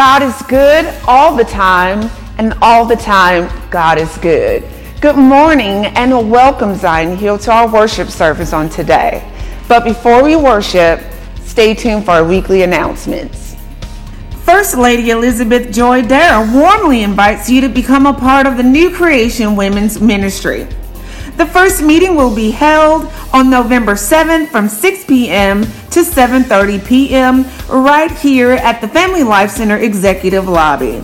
God is good all the time, and all the time, God is good. Good morning and welcome, Zion Hill, to our worship service on today. But before we worship, stay tuned for our weekly announcements. First Lady Elizabeth Joy Dara warmly invites you to become a part of the New Creation Women's Ministry. The first meeting will be held on November 7th from 6 p.m. to 7:30 p.m. right here at the Family Life Center Executive Lobby.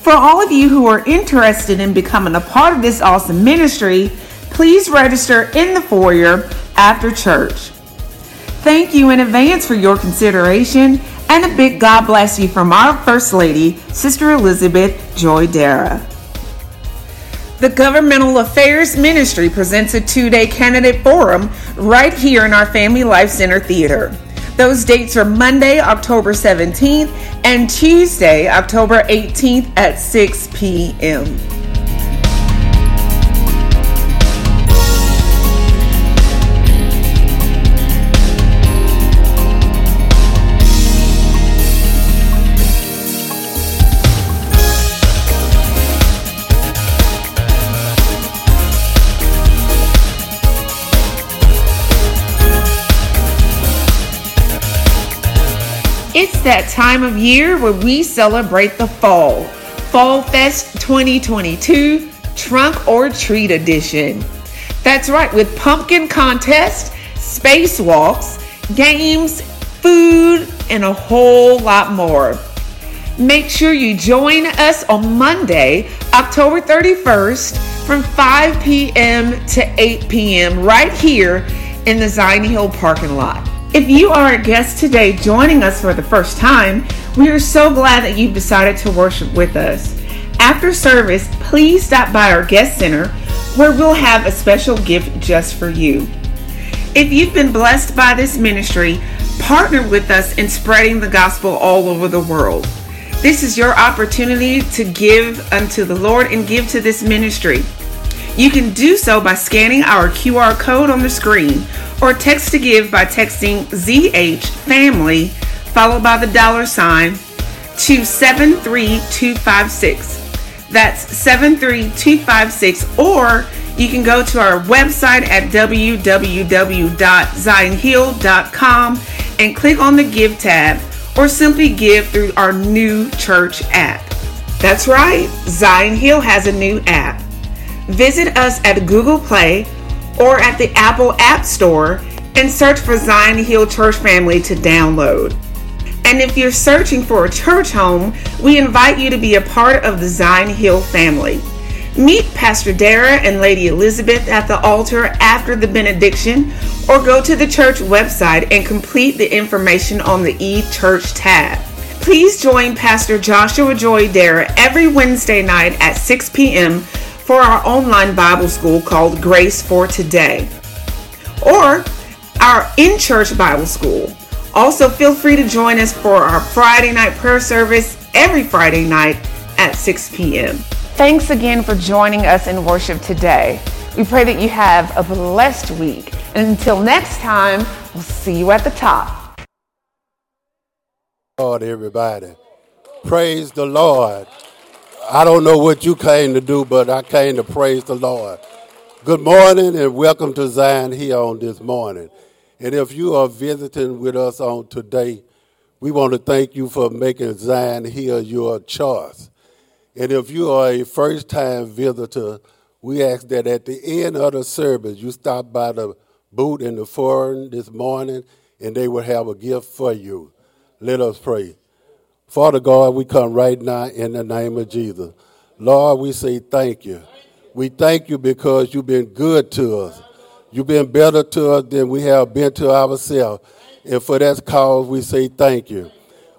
For all of you who are interested in becoming a part of this awesome ministry, please register in the foyer after church. Thank you in advance for your consideration and a big God bless you from our First Lady, Sister Elizabeth Joy Dara. The Governmental Affairs Ministry presents a two day candidate forum right here in our Family Life Center Theater. Those dates are Monday, October 17th, and Tuesday, October 18th at 6 p.m. It's that time of year where we celebrate the fall. Fall Fest 2022 Trunk or Treat Edition. That's right, with pumpkin contest, spacewalks, games, food, and a whole lot more. Make sure you join us on Monday, October 31st from 5 p.m. to 8 p.m. right here in the Zion Hill parking lot. If you are a guest today joining us for the first time, we are so glad that you've decided to worship with us. After service, please stop by our guest center where we'll have a special gift just for you. If you've been blessed by this ministry, partner with us in spreading the gospel all over the world. This is your opportunity to give unto the Lord and give to this ministry. You can do so by scanning our QR code on the screen or text to give by texting ZH family followed by the dollar sign to 73256. That's 73256 or you can go to our website at www.zionhill.com and click on the give tab or simply give through our new church app. That's right, Zion Hill has a new app. Visit us at Google Play or at the Apple App Store and search for Zion Hill Church Family to download. And if you're searching for a church home, we invite you to be a part of the Zion Hill family. Meet Pastor Dara and Lady Elizabeth at the altar after the benediction, or go to the church website and complete the information on the e-church tab. Please join Pastor Joshua Joy Dara every Wednesday night at 6 p.m. for our online Bible school called Grace for Today. Or our in church Bible school. Also, feel free to join us for our Friday night prayer service every Friday night at 6 p.m. Thanks again for joining us in worship today. We pray that you have a blessed week. And until next time, we'll see you at the top. Lord, everybody. Praise the Lord. I don't know what you came to do, but I came to praise the Lord. Good morning and welcome to Zion Hill on this morning. And if you are visiting with us on today, we want to thank you for making Zion Hill your choice. And if you are a first time visitor, we ask that at the end of the service, you stop by the booth in the forum this morning and they will have a gift for you. Let us pray. Father God, we come right now in the name of Jesus. Lord, we say thank you. We thank you because you've been good to us. You've been better to us than we have been to ourselves. And for that cause, we say thank you.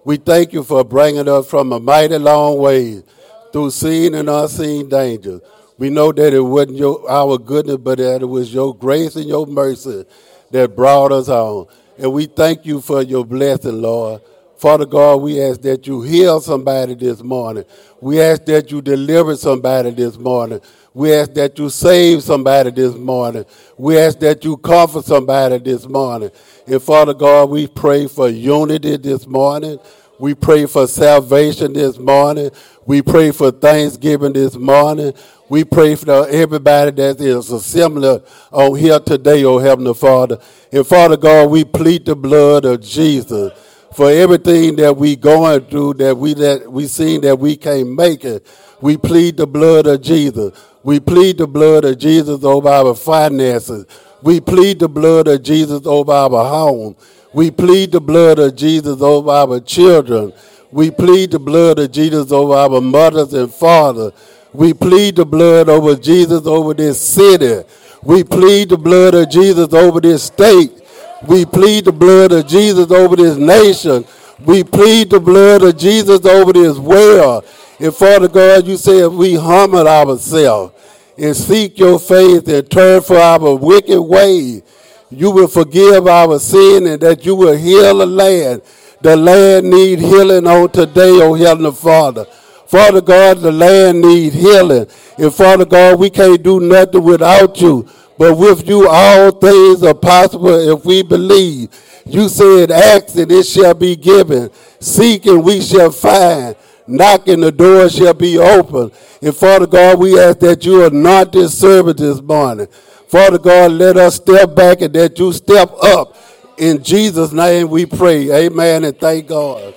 We thank you for bringing us from a mighty long way through seen and unseen dangers. We know that it wasn't your, our goodness, but that it was your grace and your mercy that brought us on. And we thank you for your blessing, Lord. Father God, we ask that you heal somebody this morning. We ask that you deliver somebody this morning. We ask that you save somebody this morning. We ask that you comfort somebody this morning. And Father God, we pray for unity this morning. We pray for salvation this morning. We pray for Thanksgiving this morning. We pray for everybody that is assembled on here today, oh Heavenly Father. And Father God, we plead the blood of Jesus for everything that we going through that we that we seen that we can't make it. We plead the blood of Jesus. We plead the blood of Jesus over our finances. We plead the blood of Jesus over our home. We plead the blood of Jesus over our children. We plead the blood of Jesus over our mothers and fathers. We plead the blood over Jesus over this city. We plead the blood of Jesus over this state. We plead the blood of Jesus over this nation. We plead the blood of Jesus over this world. And Father God, you say if we humble ourselves and seek your faith and turn from our wicked ways, you will forgive our sin and that you will heal the land. The land need healing on today, oh Heavenly Father. Father God, the land need healing. And Father God, we can't do nothing without you. But with you, all things are possible if we believe. You said, Ask and it shall be given. Seek and we shall find. Knock and the door shall be open. And Father God, we ask that you anoint this service this morning. Father God, let us step back and that you step up. In Jesus' name we pray. Amen and thank God.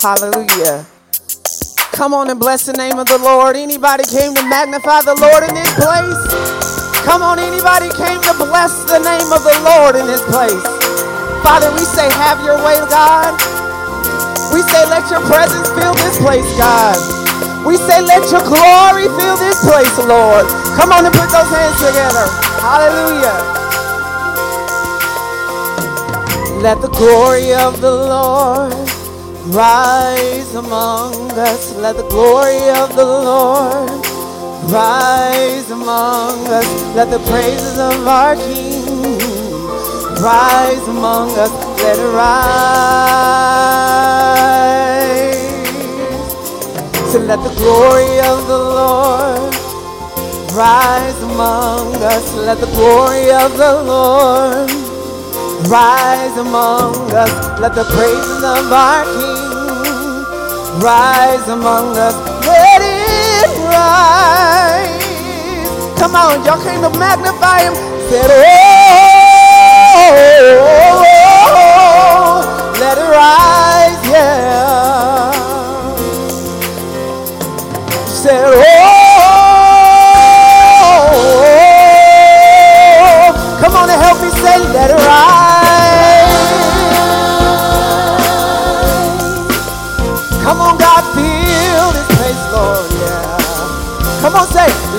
Hallelujah. Come on and bless the name of the Lord. Anybody came to magnify the Lord in this place? Come on, anybody came to bless the name of the Lord in this place? Father, we say, have your way, God. We say, let your presence fill this place, God. We say, let your glory fill this place, Lord. Come on and put those hands together. Hallelujah. Let the glory of the Lord rise among us. Let the glory of the Lord rise among us. Let the praises of our King rise among us. Let it rise. So let the glory of the Lord rise among us. Let the glory of the Lord rise among us. Let the praises of our King rise among us. Let it rise. Come on, y'all came to magnify him. Said, oh, let it rise, yeah. Said, oh,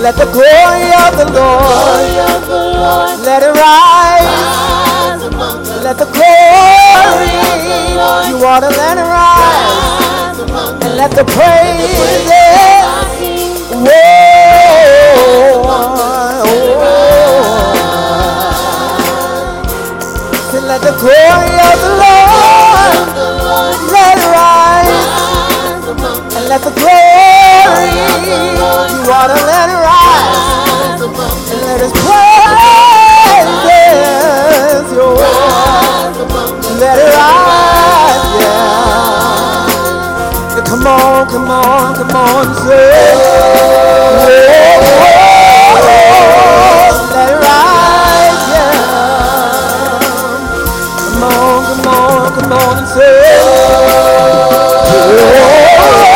let the glory of the Lord, let it rise. Let the glory, you ought to let it rise. And let the praises, whoa, so let the glory of the Lord, let the glory, you ought to let it rise. And let us praise your Let it rise, yeah. Come on, come on, come on, say. Let it rise, yeah. Come on, come on, come on say. Let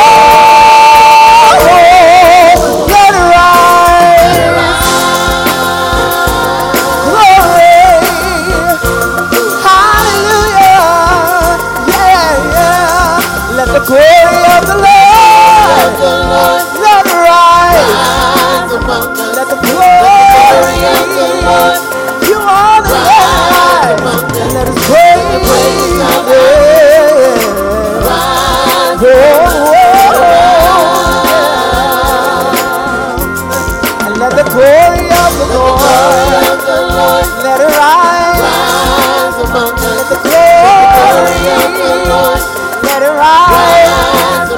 glory of the Lord. Let it rise.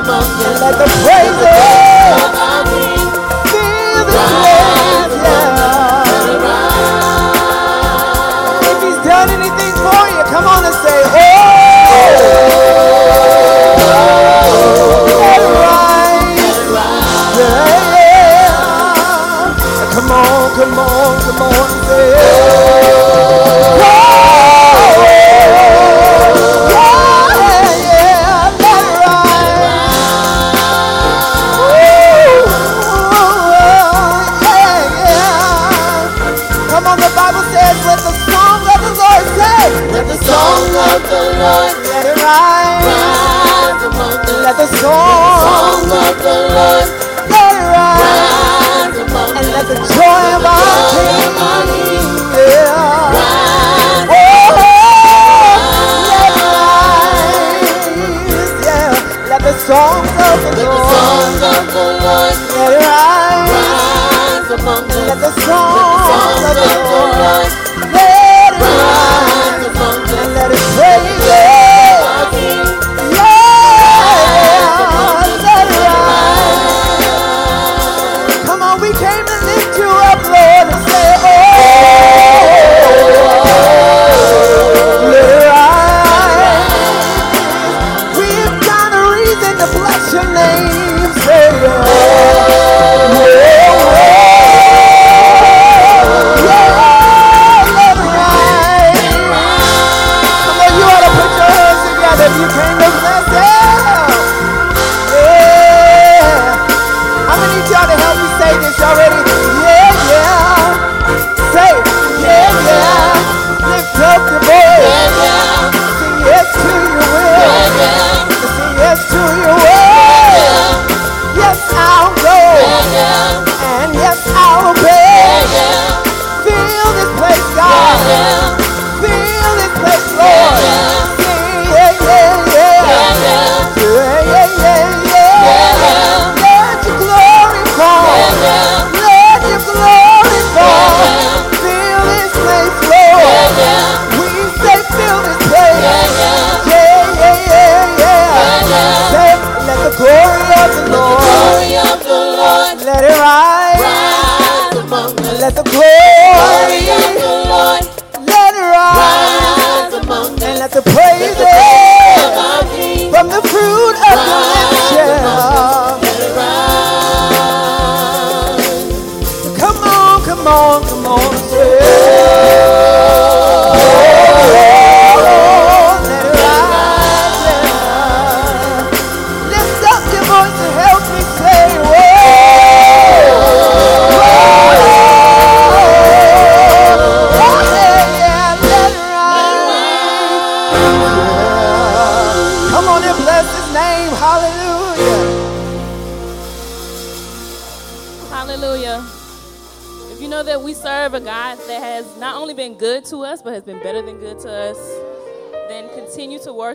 Let the praises fill this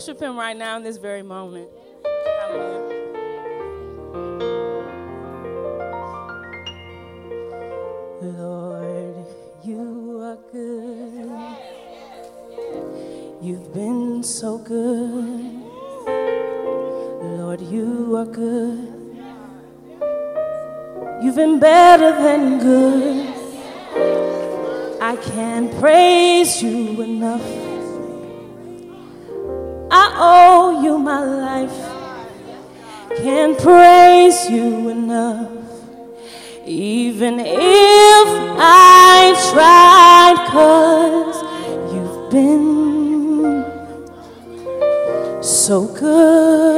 worship Him right now in this very moment. Lord, you are good. You've been so good. Lord, you are good. You've been better than good. I can't praise you enough. Owe you my life. Can't praise you enough. Even if I tried, cause you've been so good.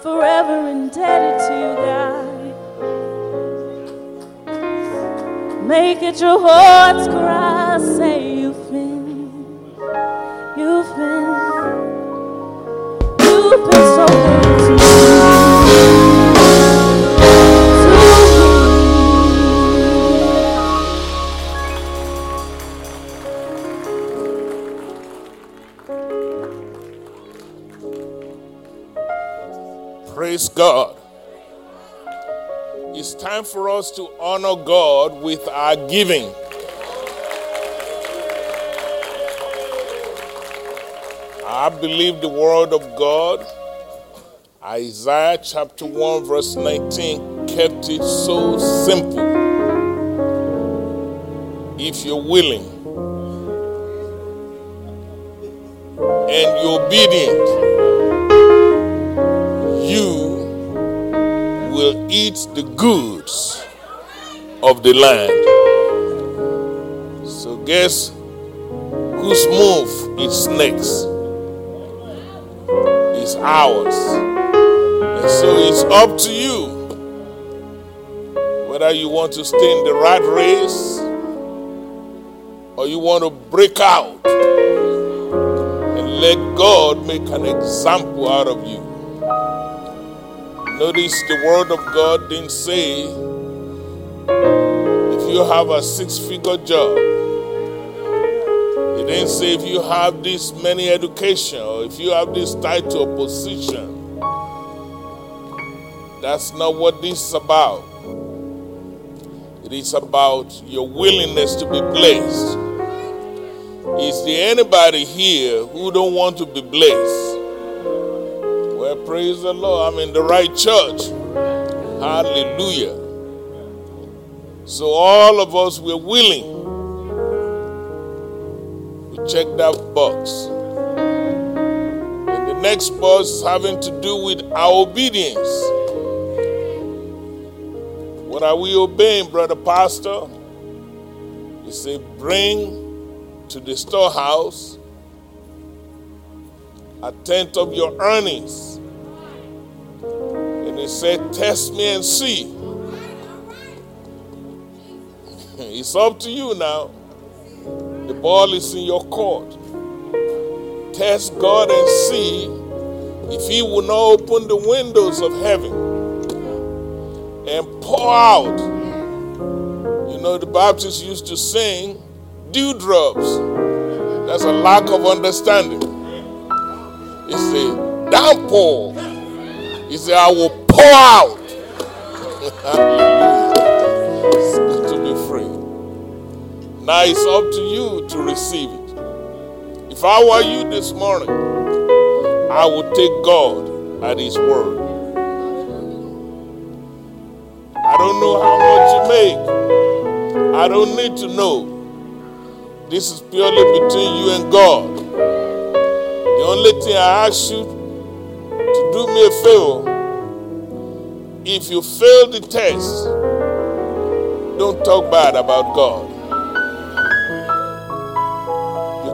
Forever indebted to God. Make it your heart's cry. Say us to honor God with our giving. I believe the word of God, Isaiah chapter 1, verse 19, kept it so simple. If you're willing and you're obedient, you will eat the goods of the land. So, guess whose move is next? It's ours. And so, it's up to you whether you want to stay in the rat race or you want to break out and let God make an example out of you. Notice the word of God didn't say you have a six figure job. It didn't say if you have this many education or if you have this title or position. That's not what this is about. It is about your willingness to be blessed. Is there anybody here who don't want to be blessed? Well, praise the Lord. I'm in the right church. Hallelujah. So all of us were willing to check that box. And the next box is having to do with our obedience. What are we obeying, brother pastor? He said, bring to the storehouse a tenth of your earnings. And he said, test me and see. It's up to you now. The ball is in your court. Test God and see if He will not open the windows of heaven and pour out. You know, the Baptists used to sing dewdrops. That's a lack of understanding. It's a downpour. He said, I will pour out. Now it's up to you to receive it. If I were you this morning, I would take God at His word. I don't know how much you make. I don't need to know. This is purely between you and God. The only thing I ask you to do me a favor if you fail the test, don't talk bad about God.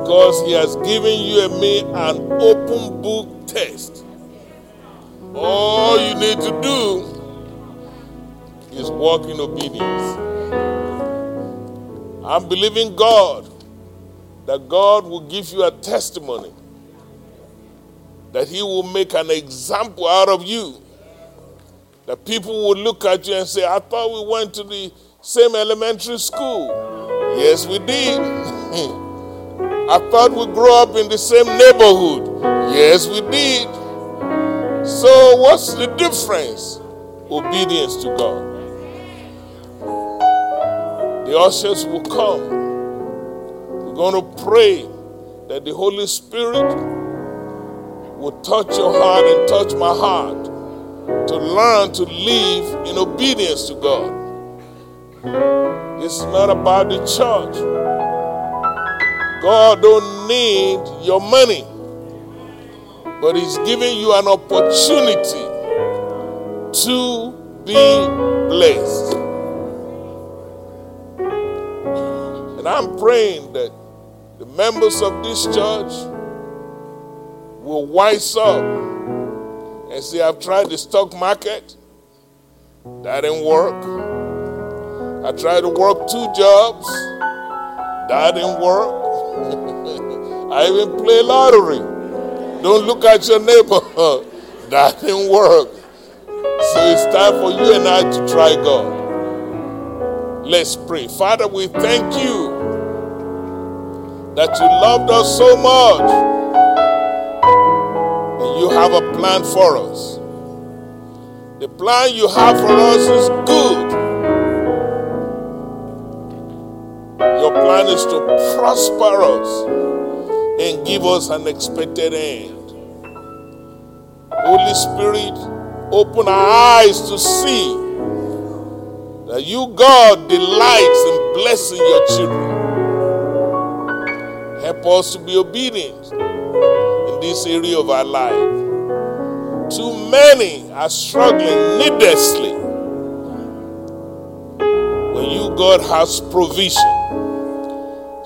Because He has given you and me an open book test. All you need to do is walk in obedience. I'm believing God that God will give you a testimony, that He will make an example out of you. That people will look at you and say, I thought we went to the same elementary school. Yes, we did. I thought we grew up in the same neighborhood. Yes, we did. So, what's the difference? Obedience to God. The ushers will come. We're going to pray that the Holy Spirit will touch your heart and touch my heart to learn to live in obedience to God. It's not about the church. God don't need your money, but He's giving you an opportunity to be blessed. And I'm praying that the members of this church will wise up and say, I've tried the stock market, that didn't work. I tried to work two jobs, that didn't work. I even play lottery. Don't look at your neighbor, that didn't work. So it's time for you and I to try God. Let's pray. Father, we thank you that you loved us so much and you have a plan for us. The plan you have for us is good. Your plan is to prosper us and give us an expected end. Holy Spirit, open our eyes to see that you, God, delights in blessing your children. Help us to be obedient in this area of our life. Too many are struggling needlessly when you, God, has provision.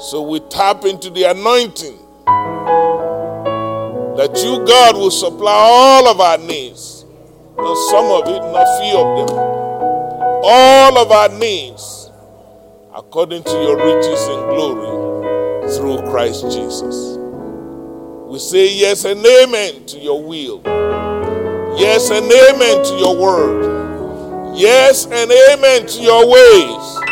So we tap into the anointing that you, God, will supply all of our needs. Not some of it, not few of them. All of our needs according to your riches and glory through Christ Jesus. We say yes and amen to your will. Yes and amen to your word. Yes and amen to your ways.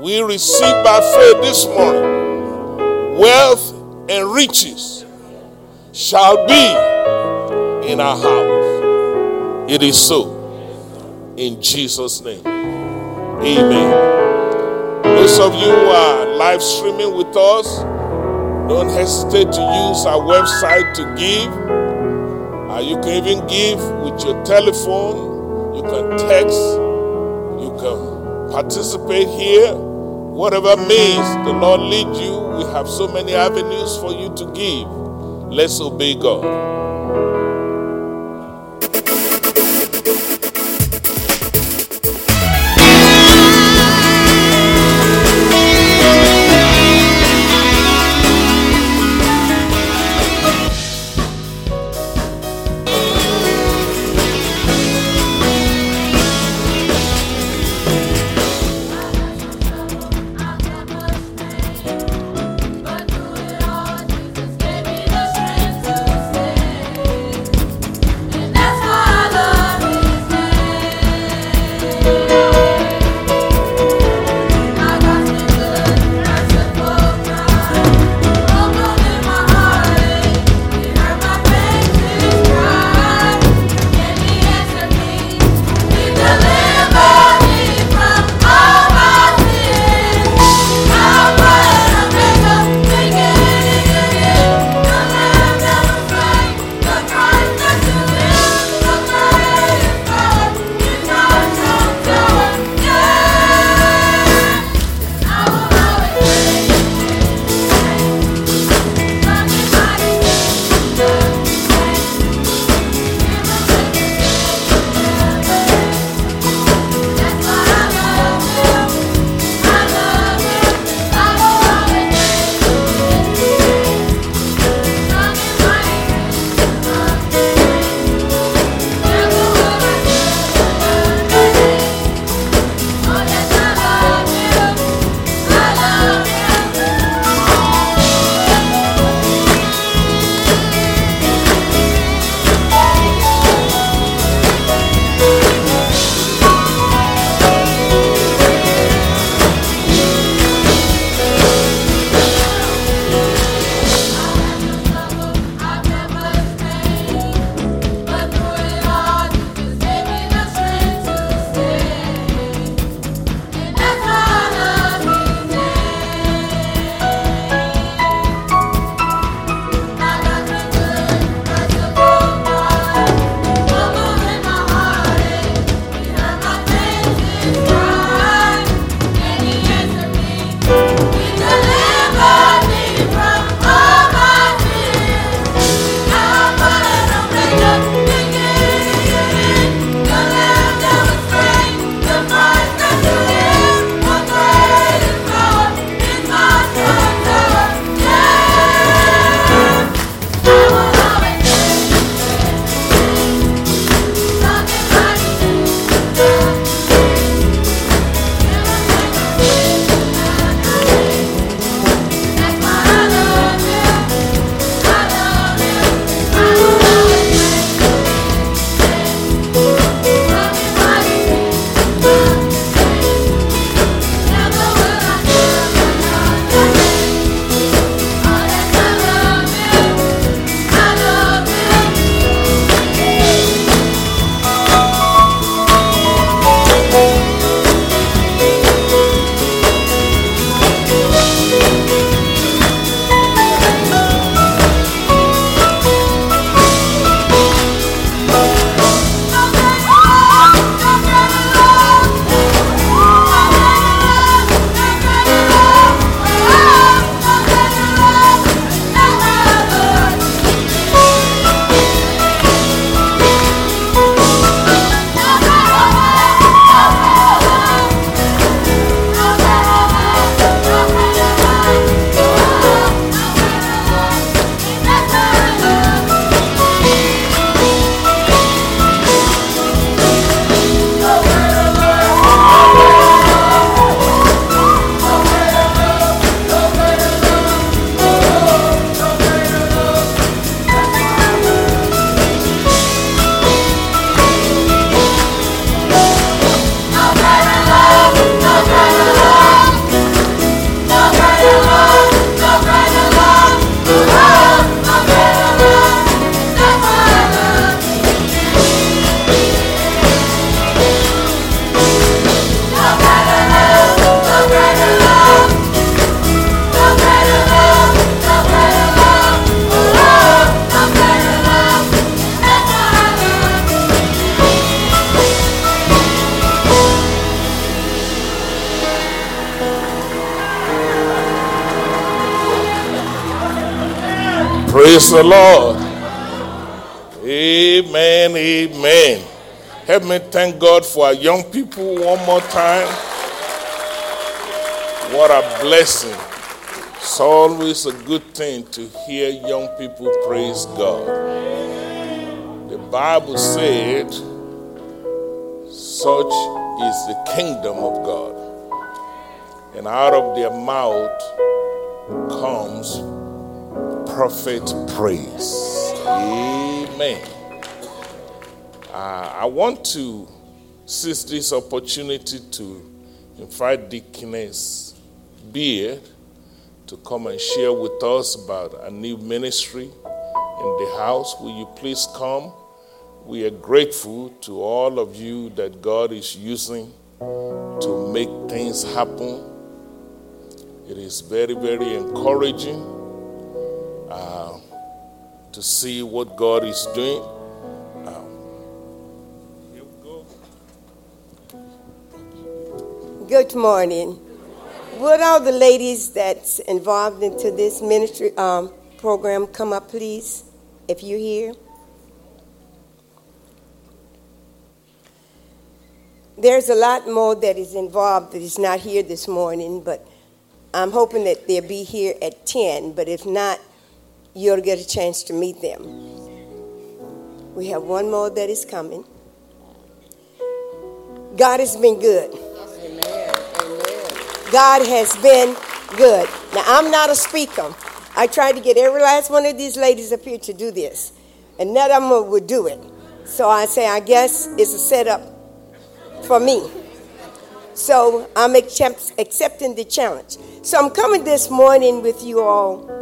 We receive by faith this morning wealth and riches shall be in our house. It is so. In Jesus' name. Amen. Those of you who are live streaming with us, don't hesitate to use our website to give. Uh, you can even give with your telephone You can text. You can participate here. Whatever means the Lord lead you, we have so many avenues for you to give. Let's obey God. The Lord. Amen. Amen. Help me thank God for our young people one more time. What a blessing. It's always a good thing to hear young people praise God. The Bible said, such is the kingdom of God. And out of their mouth comes prophet praise. Amen. Uh, I want to seize this opportunity to invite Deaconess Beard to come and share with us about a new ministry in the house. Will you please come? We are grateful to all of you that God is using to make things happen. It is very, very encouraging to see what God is doing. Good morning. Would all the ladies that's involved into this ministry um, program come up, please, if you're here? There's a lot more that is involved that is not here this morning, but I'm hoping that they'll be here at 10. But if not, you'll get a chance to meet them. We have one more that is coming. God has been good. God has been good. Now, I'm not a speaker. I tried to get every last one of these ladies up here to do this, and none of them would do it. So I say, I guess it's a setup for me. So I'm accepting the challenge. So I'm coming this morning with you all.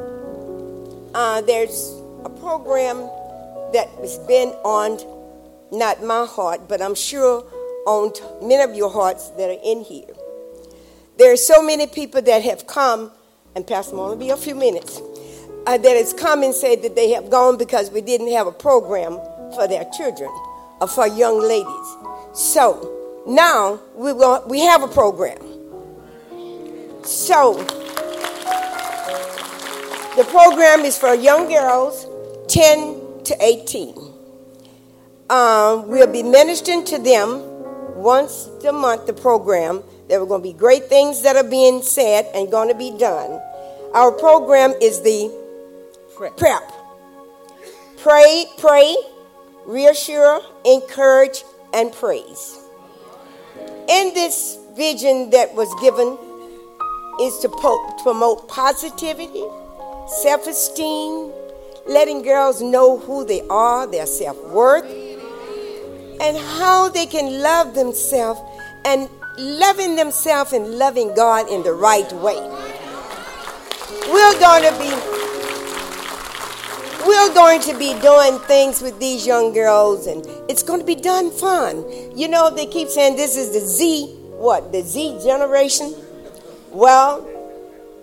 Uh, there's a program that has been on not my heart, but I'm sure on many of your hearts that are in here. There are so many people that have come, and Pastor will be a few minutes, uh, that has come and said that they have gone because we didn't have a program for their children or for young ladies. So now we, we have a program. So the program is for young girls 10 to 18. Um, we'll be ministering to them once a month, the program. There are going to be great things that are being said and going to be done. Our program is the prep. Pray, pray, reassure, encourage, and praise. In this vision that was given is to po- promote positivity, self-esteem, letting girls know who they are, their self-worth, and how they can love themselves and loving themselves and loving God in the right way. We're going to be we're going to be doing things with these young girls and it's going to be done fun. You know, they keep saying this is the Z, what, the Z generation? Well,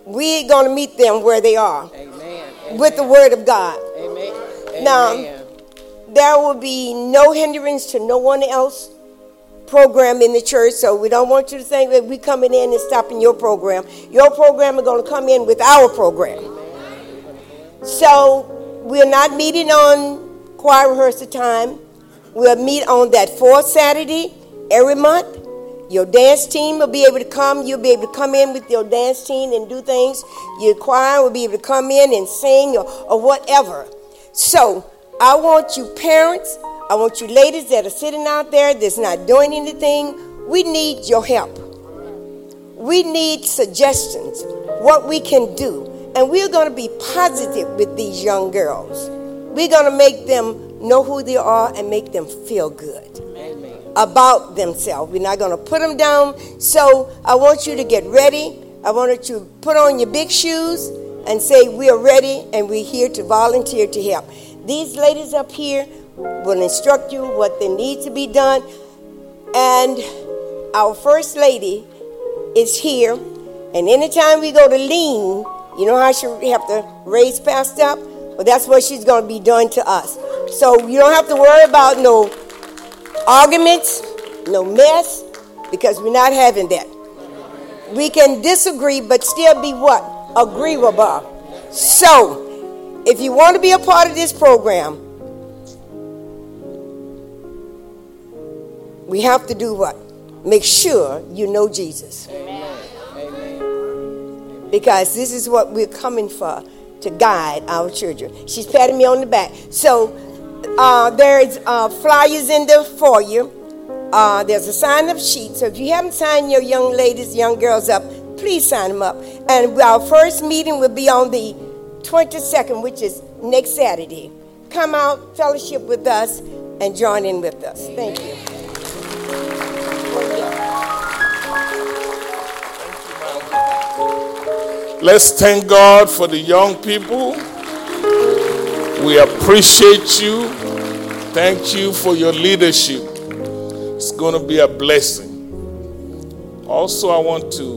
we're going to meet them where they are Amen. with the Word of God. Amen. Now, there will be no hindrance to no one else program in the church so we don't want you to think that we coming in and stopping your program your program is going to come in with our program so we're not meeting on choir rehearsal time we'll meet on that fourth saturday every month your dance team will be able to come you'll be able to come in with your dance team and do things your choir will be able to come in and sing or, or whatever so I want you parents, I want you ladies that are sitting out there that's not doing anything. We need your help. We need suggestions, what we can do. And we're going to be positive with these young girls. We're going to make them know who they are and make them feel good about themselves. We're not going to put them down. So I want you to get ready. I want you to put on your big shoes and say, We are ready and we're here to volunteer to help. These ladies up here will instruct you what they need to be done. And our first lady is here. And anytime we go to lean, you know how she have to raise past up? Well, that's what she's going to be doing to us. So you don't have to worry about no arguments, no mess, because we're not having that. We can disagree, but still be what? Agreeable. So, If you want to be a part of this program, we have to do what? Make sure you know Jesus. Amen. Because this is what we're coming for to guide our children. She's patting me on the back. So uh, there's uh, flyers in the foyer. Uh, there's a sign up sheet. So if you haven't signed your young ladies, young girls up, please sign them up. And our first meeting will be on the 22nd, which is next Saturday. Come out, fellowship with us, and join in with us. Thank you. Let's thank God for the young people. We appreciate you. Thank you for your leadership. It's going to be a blessing. Also, I want to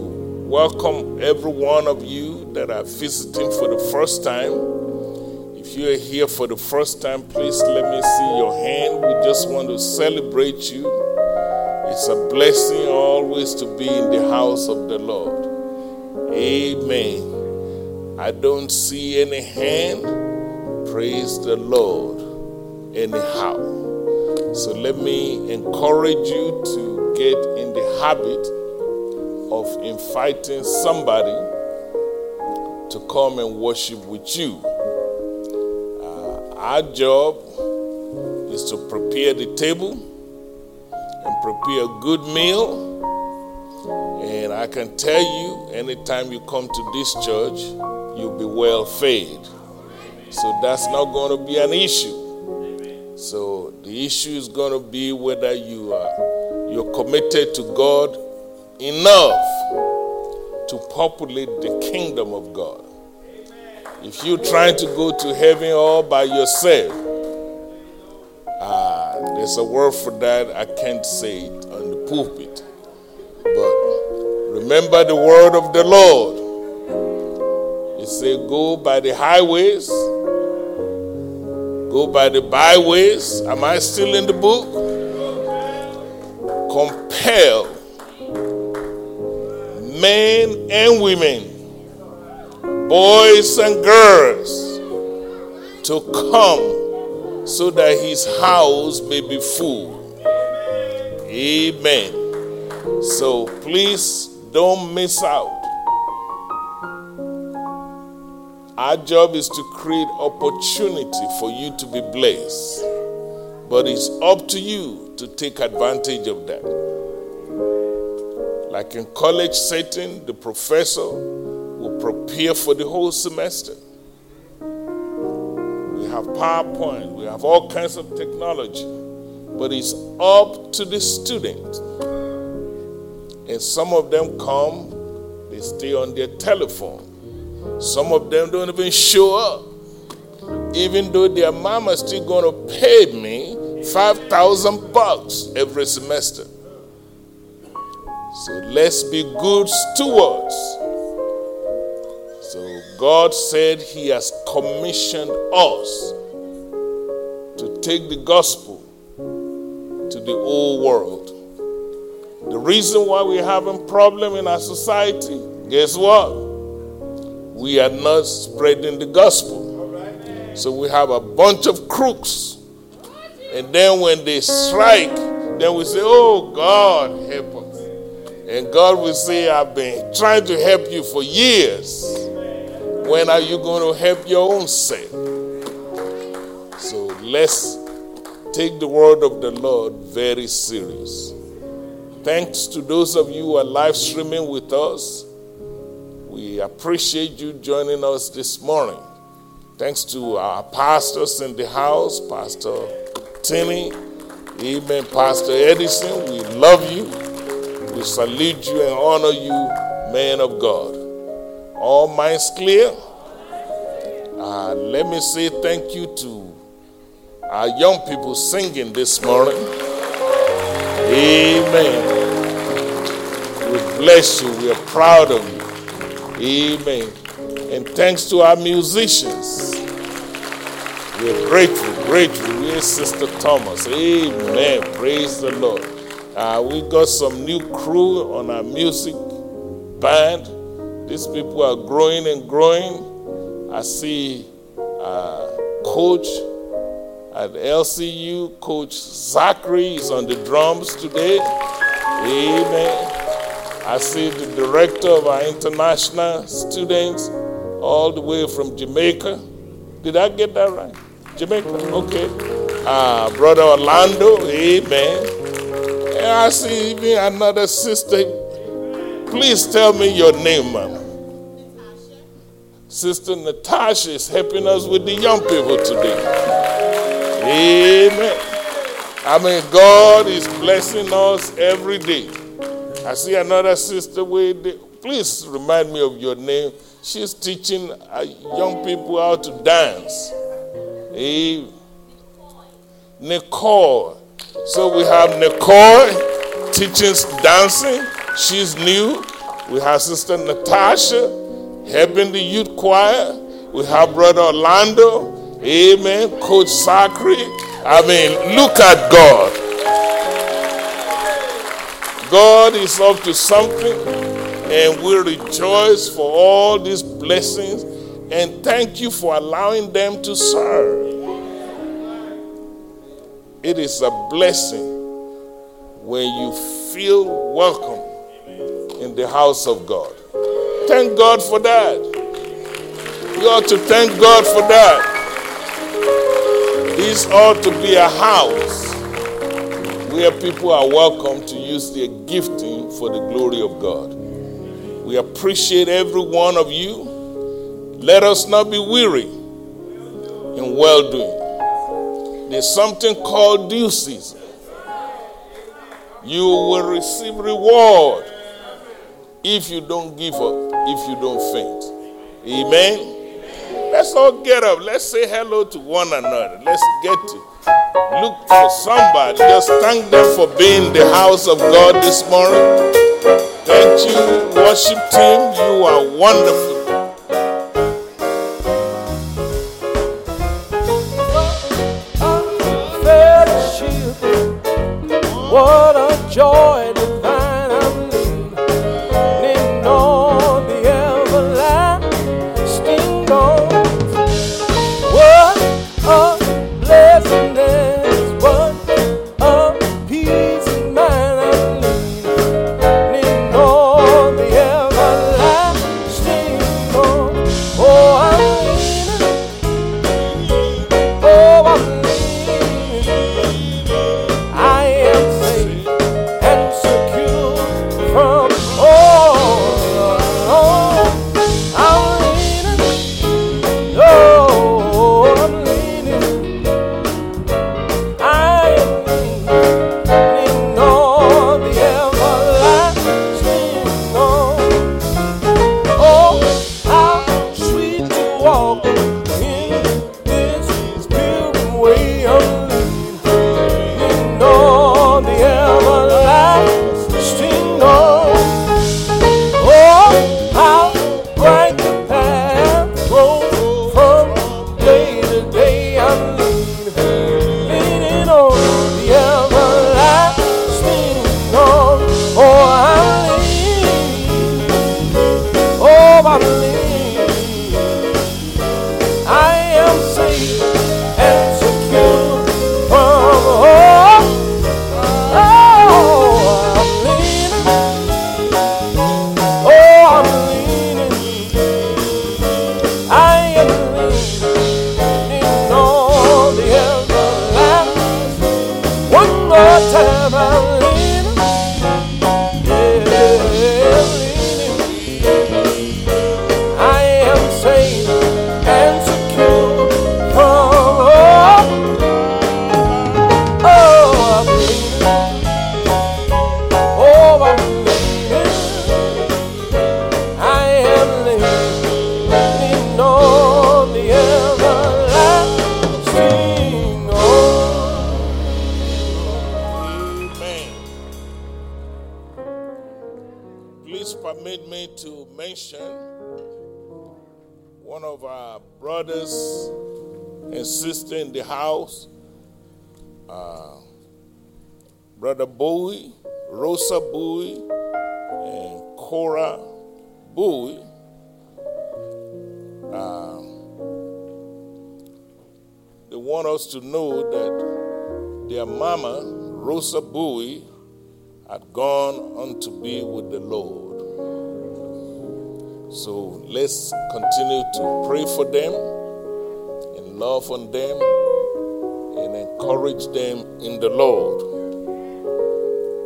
welcome every one of you that are visiting for the first time. If you are here for the first time, please let me see your hand. We just want to celebrate you. It's a blessing always to be in the house of the Lord. Amen. I don't see any hand. Praise the Lord. Anyhow. So let me encourage you to get in the habit of inviting somebody to come and worship with you. Uh, our job is to prepare the table and prepare a good meal. And I can tell you, anytime you come to this church, you'll be well fed. So that's not going to be an issue. So the issue is going to be whether you are you're committed to God enough to populate the kingdom of God. If you're trying to go to heaven all by yourself, ah, there's a word for that. I can't say it on the pulpit. But remember the word of the Lord. It said, Go by the highways, go by the byways. Am I still in the book? Compel men and women, boys and girls, to come so that his house may be full. Amen. So please don't miss out. Our job is to create opportunity for you to be blessed. But it's up to you to take advantage of that. Like in college setting, the professor will prepare for the whole semester. We have PowerPoint, we have all kinds of technology, but it's up to the student. And some of them come, they stay on their telephone. Some of them don't even show up, even though their mama's still going to pay me 5,000 bucks every semester. So let's be good stewards. So God said He has commissioned us to take the gospel to the whole world. The reason why we're having problem in our society, guess what? We are not spreading the gospel. So we have a bunch of crooks. And then when they strike, then we say, Oh God, help us. And God will say, I've been trying to help you for years. When are you going to help your own self? So let's take the word of the Lord very serious. Thanks to those of you who are live streaming with us. We appreciate you joining us this morning. Thanks to our pastors in the house, Pastor Timmy, Amen, Pastor Edison. We love you. We salute you and honor you, man of God. All minds clear? Uh, let me say thank you to our young people singing this morning. Amen. We bless you. We are proud of you. Amen. And thanks to our musicians. We're grateful, grateful. We're Sister Thomas. Amen. Praise the Lord. Uh, we got some new crew on our music band. These people are growing and growing. I see uh, coach at LCU, Coach Zachary is on the drums today. Amen. I see the director of our international students all the way from Jamaica. Did I get that right? Jamaica? Okay. Uh, Brother Orlando, amen. And I see even another sister. Please tell me your name, ma'am. Sister Natasha is helping us with the young people today. Amen. I mean, God is blessing us every day. I see another sister with. Please remind me of your name. She's teaching uh, young people how to dance. Hey, Nicole. So we have Nicole teaching dancing. She's new. We have Sister Natasha helping the youth choir. We have Brother Orlando. Amen. Coach Zachary. I mean, look at God. God is up to something, and we rejoice for all these blessings. And thank you for allowing them to serve. It is a blessing when you feel welcome in the house of God. Thank God for that. You ought to thank God for that. This ought to be a house where people are welcome to use their gifting for the glory of God. We appreciate every one of you. Let us not be weary in well doing. There's something called due season. You will receive reward if you don't give up, if you don't faint. Amen. Let's all get up. Let's say hello to one another. Let's get to look for somebody. Just thank them for being the house of God this morning. Thank you, worship team. You are wonderful.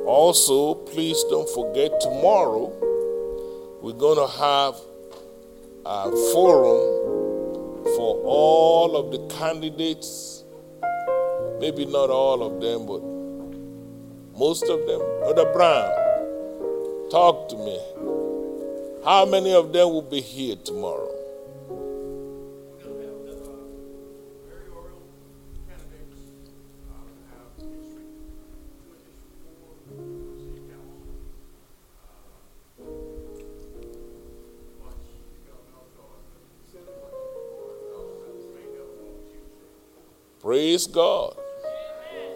Also, please don't forget tomorrow we're going to have a forum for all of the candidates. Maybe not all of them, but most of them. Brother Brown, talk to me. How many of them will be here tomorrow? Praise God.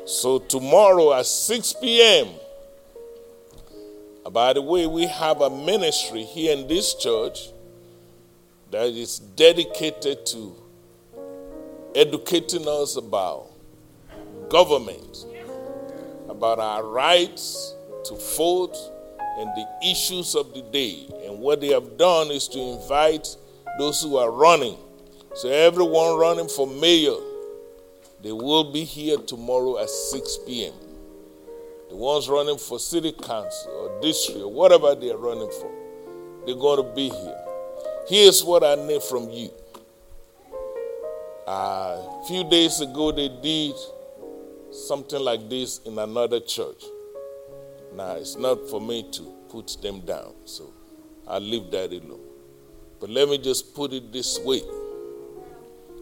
So, tomorrow at 6 p.m., by the way, we have a ministry here in this church that is dedicated to educating us about government, about our rights to vote, and the issues of the day. And what they have done is to invite those who are running. So, everyone running for mayor, they will be here tomorrow at 6 p.m. The ones running for city council or district or whatever they are running for, they're going to be here. Here's what I need from you. Uh, a few days ago, they did something like this in another church. Now, it's not for me to put them down, so I'll leave that alone. But let me just put it this way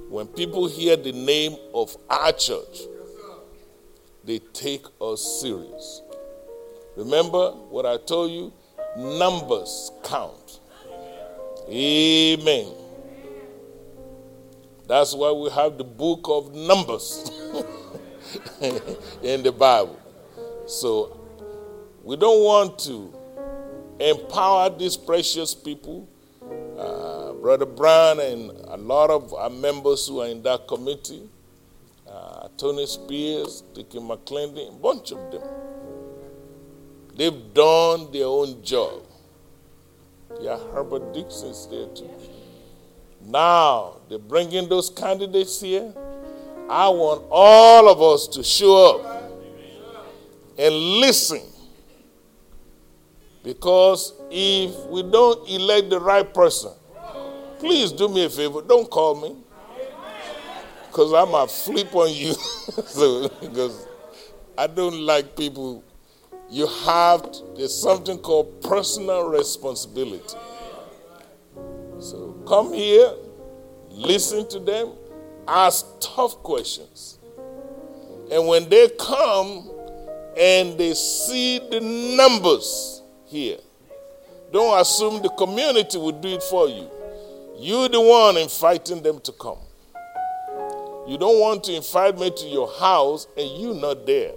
when people hear the name of our church, they take us serious. Remember what I told you? Numbers count. Amen. That's why we have the book of Numbers in the Bible. So we don't want to empower these precious people. Uh, Brother Brown and a lot of our members who are in that committee, uh, Tony Spears, Dickie McClendon, a bunch of them. They've done their own job. Yeah, Herbert Dixon's there too. Now they're bringing those candidates here. I want all of us to show up and listen. Because if we don't elect the right person, please do me a favor, don't call me. Because I'm a flip on you. so, because I don't like people. You have, there's something called personal responsibility. So come here, listen to them, ask tough questions. And when they come and they see the numbers here, don't assume the community will do it for you. You're the one inviting them to come. You don't want to invite me to your house and you're not there.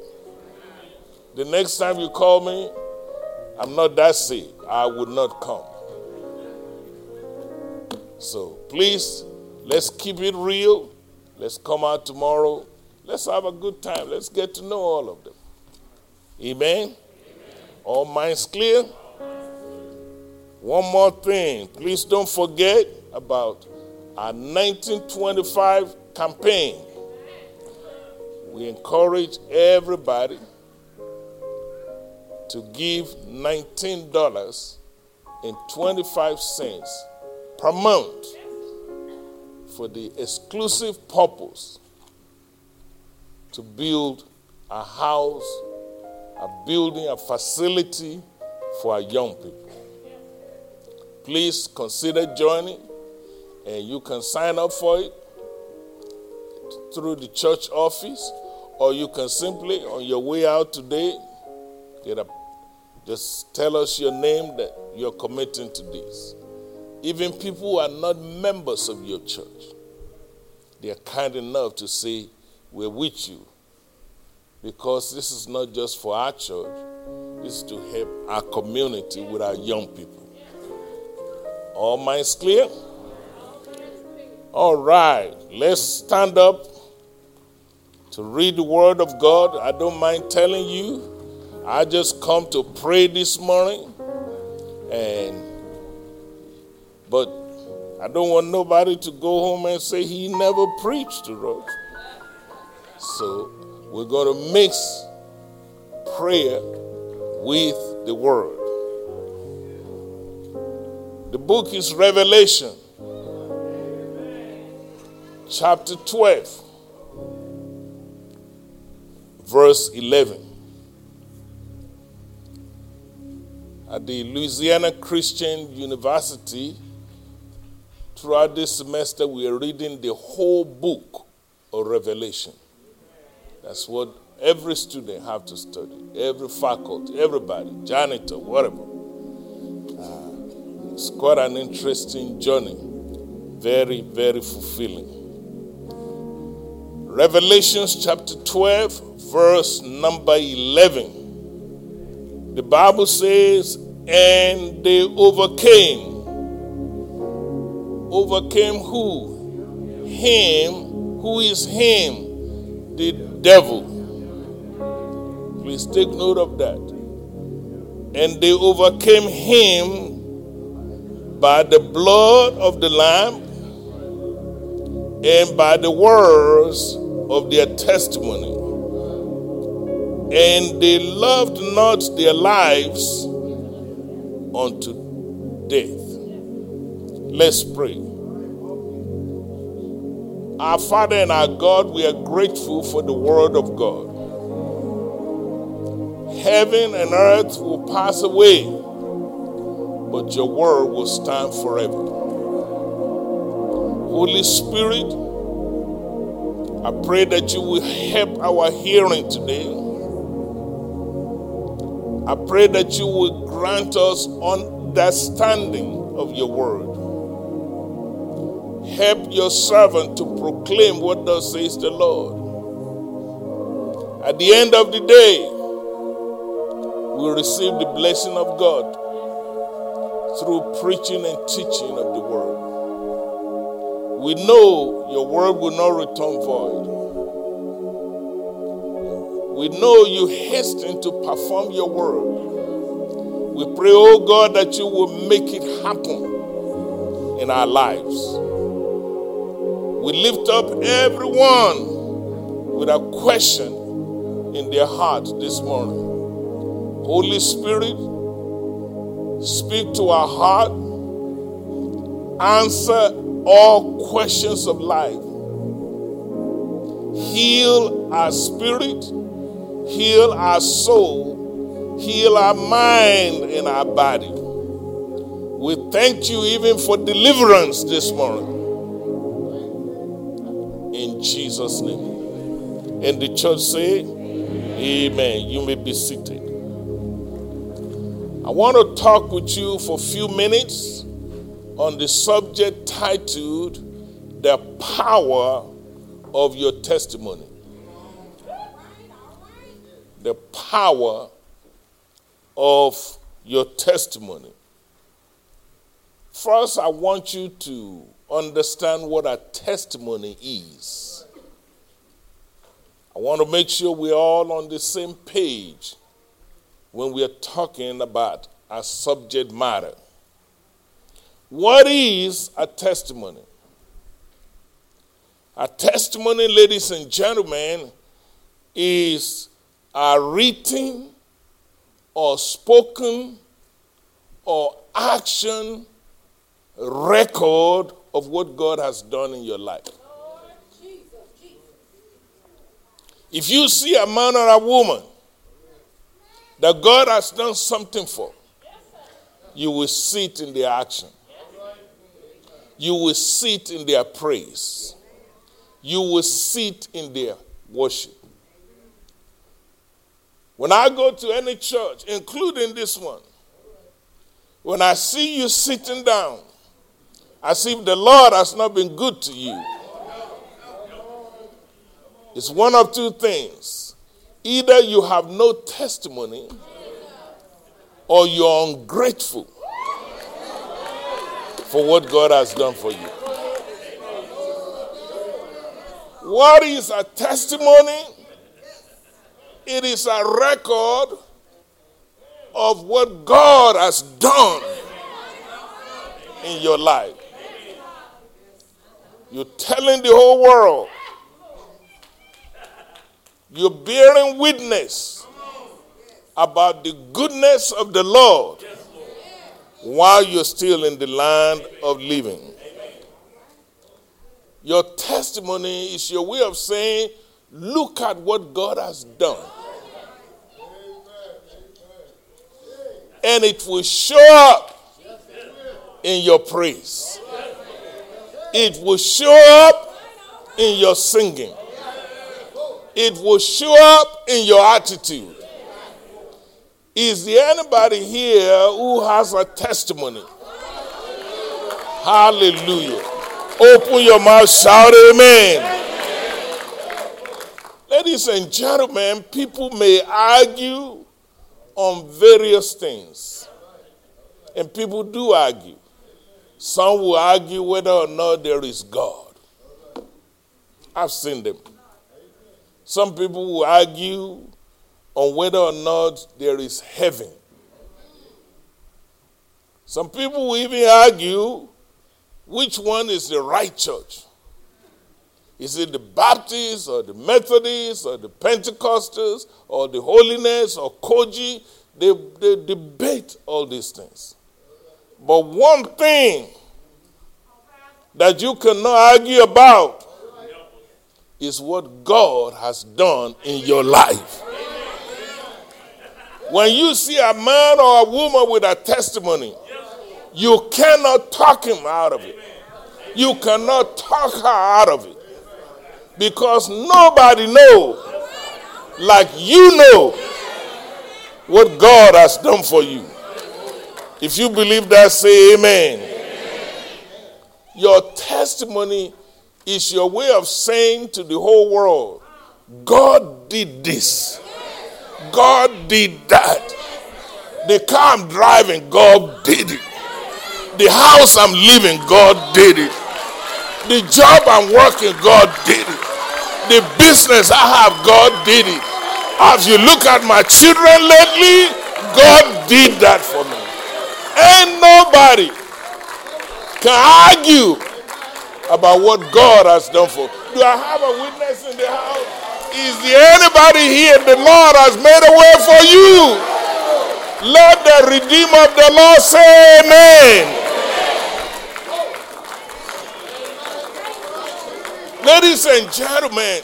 The next time you call me, I'm not that sick. I would not come. So please, let's keep it real. Let's come out tomorrow. Let's have a good time. Let's get to know all of them. Amen. All minds clear? One more thing. Please don't forget about our 1925 campaign. We encourage everybody to give $19.25 per month for the exclusive purpose to build a house, a building, a facility for our young people. Please consider joining, and you can sign up for it through the church office, or you can simply, on your way out today, get just tell us your name that you're committing to this. Even people who are not members of your church, they are kind enough to say, We're with you. Because this is not just for our church, this is to help our community with our young people. All minds clear? All right, let's stand up to read the Word of God. I don't mind telling you. I just come to pray this morning, and but I don't want nobody to go home and say he never preached to us. So we're going to mix prayer with the Word. The book is Revelation, chapter 12, verse 11. At the Louisiana Christian University, throughout this semester, we are reading the whole book of Revelation. That's what every student have to study, every faculty, everybody, janitor, whatever. Uh, it's quite an interesting journey, very, very fulfilling. Revelations chapter 12, verse number 11. The Bible says, and they overcame. Overcame who? Him. Who is him? The devil. Please take note of that. And they overcame him by the blood of the Lamb and by the words of their testimony. And they loved not their lives unto death. Let's pray. Our Father and our God, we are grateful for the Word of God. Heaven and earth will pass away, but your Word will stand forever. Holy Spirit, I pray that you will help our hearing today. I pray that you will grant us understanding of your word. Help your servant to proclaim what thus says the Lord. At the end of the day, we'll receive the blessing of God through preaching and teaching of the word. We know your word will not return void. We know you hasten to perform your word. We pray, oh God, that you will make it happen in our lives. We lift up everyone with a question in their heart this morning. Holy Spirit, speak to our heart, answer all questions of life. Heal our spirit, heal our soul, heal our mind and our body. We thank you even for deliverance this morning. In Jesus' name. And the church say, Amen. You may be seated. I want to talk with you for a few minutes on the subject titled The Power of Your Testimony. The power of your testimony. First, I want you to understand what a testimony is. I want to make sure we're all on the same page when we are talking about a subject matter. What is a testimony? A testimony, ladies and gentlemen, is a written or spoken or action record of what God has done in your life. If you see a man or a woman that God has done something for, you will see it in their action. You will see it in their praise. You will see it in their worship. When I go to any church, including this one, when I see you sitting down, as if the Lord has not been good to you, it's one of two things. Either you have no testimony or you're ungrateful for what God has done for you. What is a testimony? It is a record of what God has done in your life. You're telling the whole world. You're bearing witness about the goodness of the Lord while you're still in the land of living. Your testimony is your way of saying, Look at what God has done. And it will show up in your praise, it will show up in your singing, it will show up in your attitude. Is there anybody here who has a testimony? Hallelujah. Open your mouth, shout amen. Ladies and gentlemen, people may argue on various things. And people do argue. Some will argue whether or not there is God. I've seen them. Some people will argue on whether or not there is heaven. Some people will even argue which one is the right church. Is it the Baptists or the Methodists or the Pentecostals or the Holiness or COGIC? They, they debate all these things. But one thing that you cannot argue about is what God has done in your life. When you see a man or a woman with a testimony, you cannot talk him out of it. You cannot talk her out of it. Because nobody knows like you know what God has done for you. If you believe that, say amen. amen. Your testimony is your way of saying to the whole world, God did this. God did that. The car I'm driving, God did it. The house I'm living, God did it. The job I'm working, God did it. The business I have, God did it. As you look at my children lately, God did that for me. Ain't nobody can argue about what God has done for. Do I have a witness in the house? Is there anybody here? The Lord has made a way for you. Let the Redeemer of the Lord say amen. Ladies and gentlemen,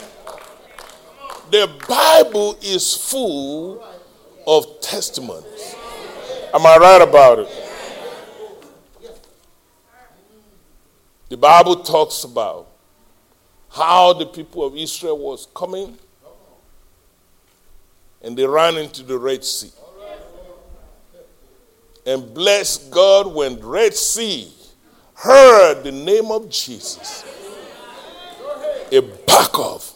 the Bible is full of testimonies. Am I right about it? The Bible talks about how the people of Israel was coming and they ran into the Red Sea. And bless God when Red Sea heard the name of Jesus. It back off.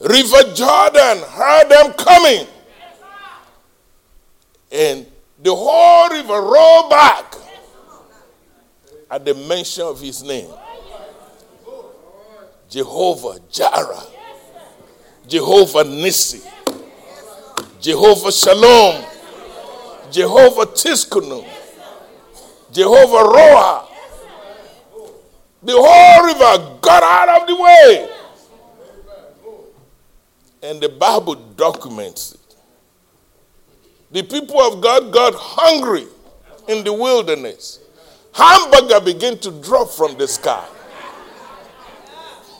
River Jordan heard them coming. And the whole river rolled back at the mention of his name. Jehovah Jireh, Jehovah Nissi, Jehovah Shalom, Jehovah Tsidkenu, Jehovah Roha. The whole river got out of the way. And the Bible documents it. The people of God got hungry in the wilderness. Hamburger begin to drop from the sky.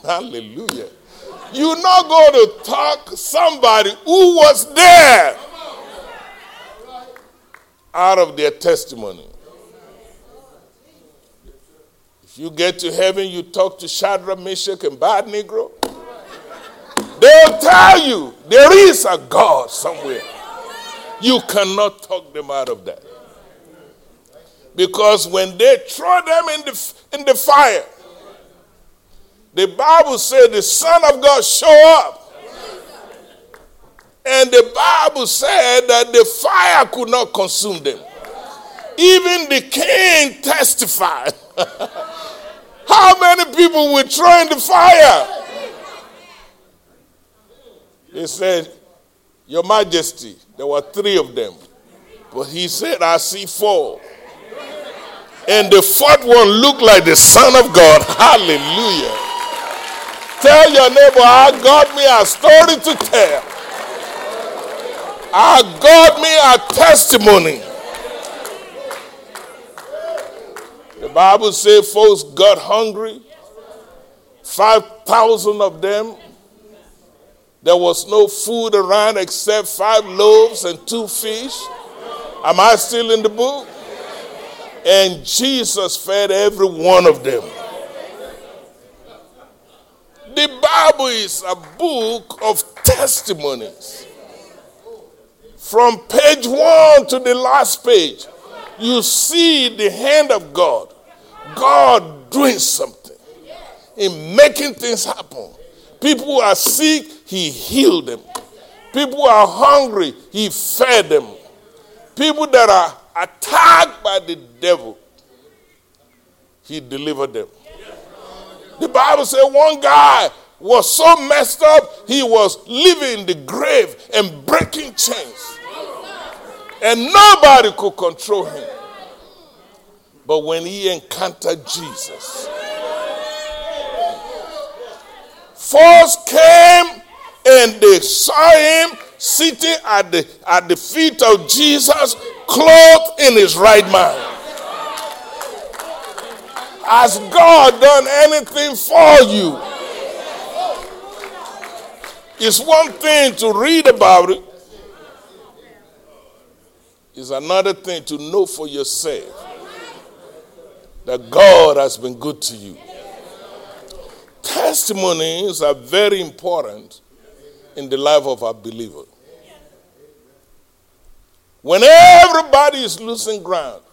Hallelujah. You're not going to talk somebody who was there out of their testimony. If you get to heaven, you talk to Shadrach, Meshach, and Abednego. They'll tell you there is a God somewhere. You cannot talk them out of that. Because when they throw them in the, in the fire, the Bible said the Son of God show up. And the Bible said that the fire could not consume them. Even the king testified How many people were throw in the fire? They said, Your Majesty, there were three of them. But he said, I see four. And the fourth one looked like the Son of God. Hallelujah. Tell your neighbor, I got me a story to tell. I got me a testimony. The Bible says folks got hungry. 5,000 of them. There was no food around except five loaves and two fish. Am I still in the book? And Jesus fed every one of them. The Bible is a book of testimonies. From page one to the last page, you see the hand of God. God doing something in making things happen. People are sick, He healed them. People are hungry, He fed them. People that are attacked by the devil, He delivered them. The Bible said one guy was so messed up, he was living in the grave and breaking chains. And nobody could control him. But when he encountered Jesus, force came and they saw him sitting at the, at the feet of Jesus, clothed in his right mind. Has God done anything for you? It's one thing to read about it, it's another thing to know for yourself that God has been good to you. Testimonies are very important in the life of a believer. When everybody is losing ground,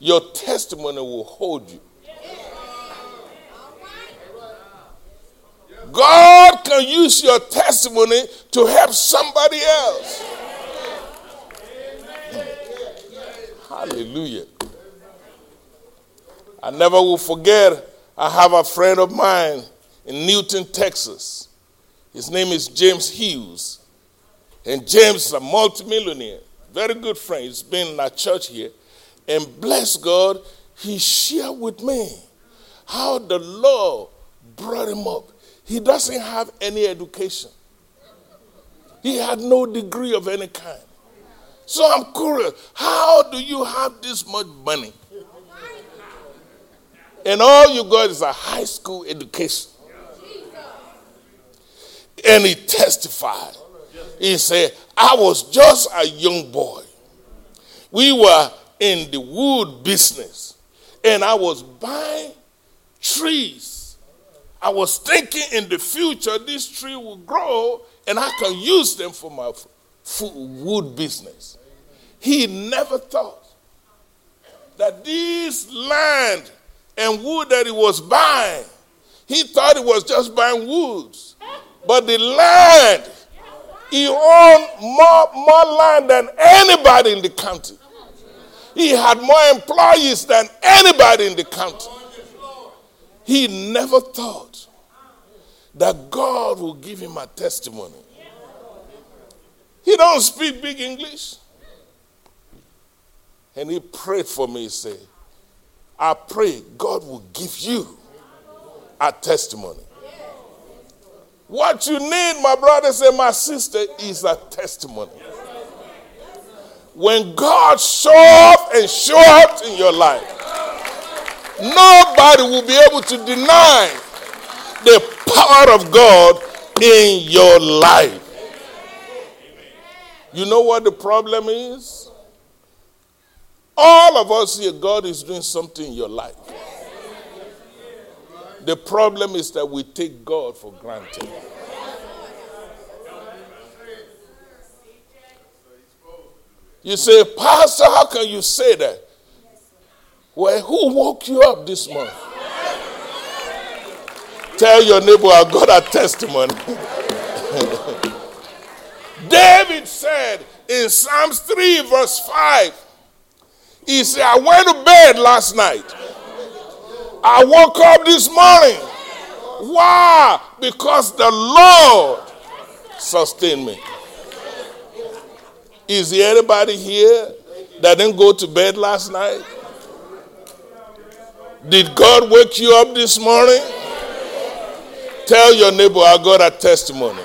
your testimony will hold you. God can use your testimony to help somebody else. Hallelujah. I never will forget, I have a friend of mine in Newton, Texas. His name is James Hughes. And James is a multimillionaire, very good friend. He's been in our church here. And bless God, he shared with me how the Lord brought him up. He doesn't have any education. He had no degree of any kind. So I'm curious, how do you have this much money? And all you got is a high school education. And he testified. He said, I was just a young boy. We were in the wood business, and I was buying trees I was thinking in the future this tree will grow and I can use them for my wood business. He never thought that this land and wood that he was buying, he thought it was just buying woods. But the land, he owned more, more land than anybody in the county. He had more employees than anybody in the county. He never thought that God will give him a testimony. He don't speak big English. And he prayed for me. He said, I pray God will give you a testimony. What you need, my brothers and my sister, is a testimony. When God show up and show out in your life, nobody will be able to deny the power of God in your life. You know what the problem is? All of us here, God is doing something in your life. The problem is that we take God for granted. You say, Pastor, how can you say that? Well, who woke you up this morning? Tell your neighbor, I got a testimony. David said in Psalms 3, verse 5, he said, I went to bed last night I woke up this morning. Why? Because the Lord sustained me. Is there anybody here that didn't go to bed last night? Did God wake you up this morning? Tell your neighbor, I got a testimony.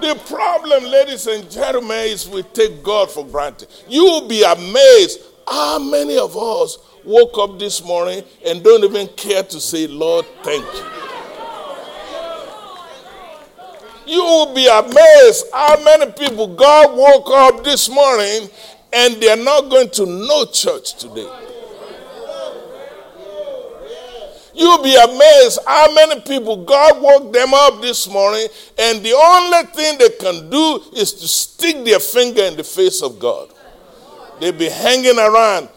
The problem, ladies and gentlemen, is we take God for granted. You will be amazed how many of us woke up this morning and don't even care to say, Lord, thank you. You will be amazed how many people God woke up this morning and they're not going to no church today. You'll be amazed how many people God woke them up this morning, and the only thing they can do is to stick their finger in the face of God. They'll be hanging around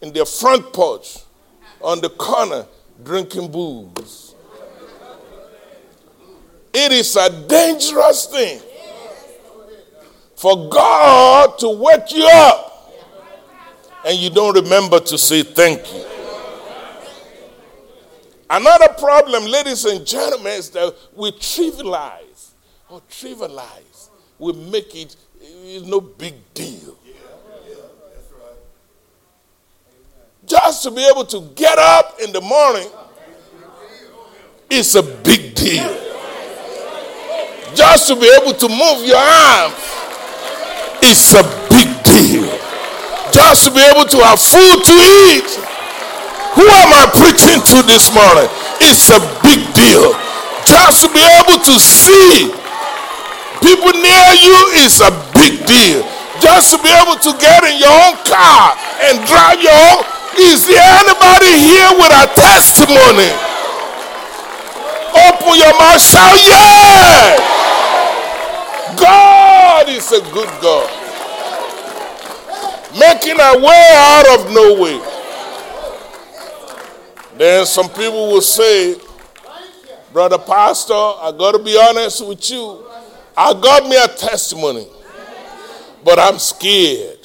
in their front porch on the corner drinking booze. It is a dangerous thing for God to wake you up and you don't remember to say thank you. Another problem, ladies and gentlemen, is that we trivialize or trivialize. We make it it's no big deal. Just to be able to get up in the morning is a big deal. Just to be able to move your arms is a big deal. Just to be able to have food to eat. Who am I preaching to this morning? It's a big deal. Just to be able to see people near you is a big deal. Just to be able to get in your own car and drive your own. Is there anybody here with a testimony? Open your mouth, shout, yeah! God is a good God. Making a way out of no way. Then some people will say, Brother Pastor, I got to be honest with you. I got me a testimony, but I'm scared.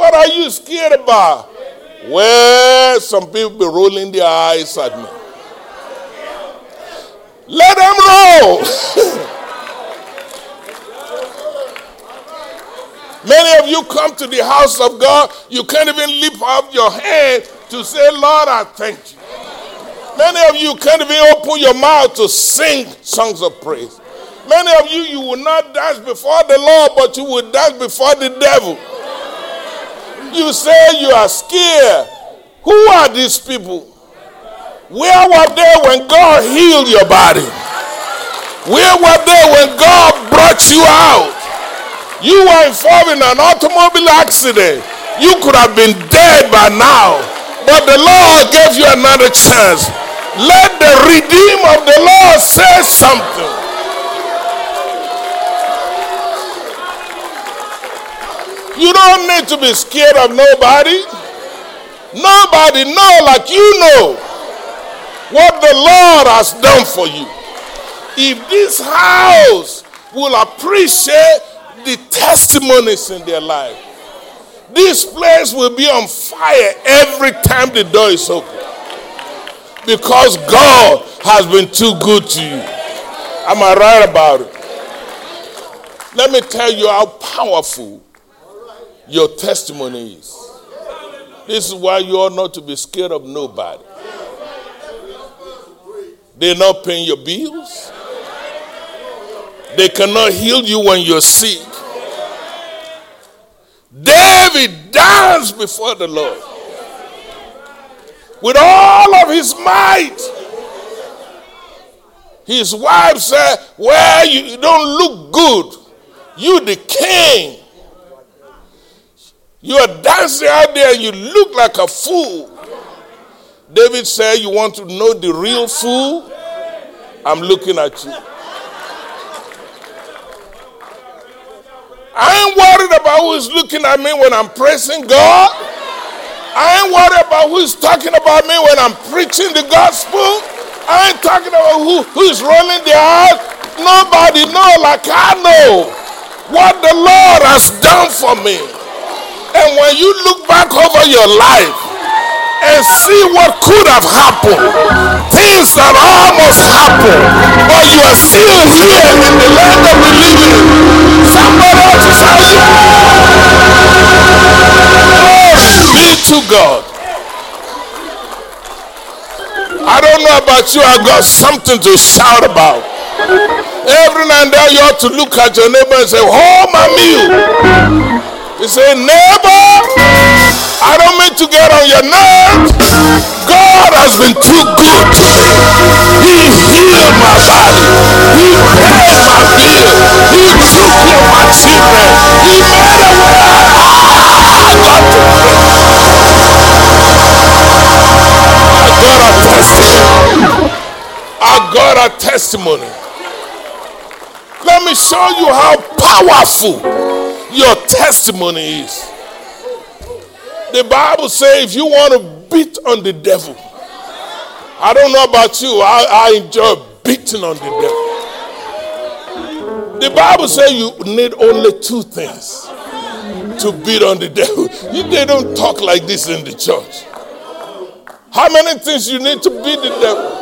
What are you scared about? Well, some people be rolling their eyes at me. Let them roll. Many of you come to the house of God, you can't even lift up your hand to say, Lord, I thank you. Many of you can't even open your mouth to sing songs of praise. Many of you, you will not dance before the Lord, but you will dance before the devil. You say you are scared. Who are these people? Where were they when God healed your body? Where were they when God brought you out? You were involved in an automobile accident. You could have been dead by now. But the Lord gave you another chance. Let the Redeemer of the Lord say something. You don't need to be scared of nobody. Nobody know like you know what the Lord has done for you. If this house will appreciate the testimonies in their life, this place will be on fire every time the door is open. Because God has been too good to you. Am I right about it? Let me tell you how powerful your testimony is. This is why you ought not to be scared of nobody. They're not paying your bills. They cannot heal you when you're sick. David danced before the Lord with all of his might. His wife said, Well, you don't look good. You the king. You are dancing out there, and you look like a fool. David said, You want to know the real fool? I'm looking at you. I ain't worried about who's looking at me when I'm praising God. I ain't worried about who's talking about me when I'm preaching the gospel. I ain't talking about who, who's rolling their eyes. Nobody know like I know what the Lord has done for me. And when you look back over your life and see what could have happened, things that almost happened, but you are still here in the land of the living, somebody ought to say, yeah! Be to God. I don't know about you, I've got something to shout about. Every now and then you ought to look at your neighbor and say, Hold my meal. He said, Neighbor, I don't mean to get on your nerves. God has been too good to me. He healed my body. He paid my bill. He took care of my children. He made a way. I got to I got a testimony. I got a testimony. Let me show you how powerful your testimony is. The Bible says if you want to beat on the devil, I don't know about you, I, I enjoy beating on the devil. The Bible says you need only two things to beat on the devil. You, they don't talk like this in the church. How many things you need to beat the devil?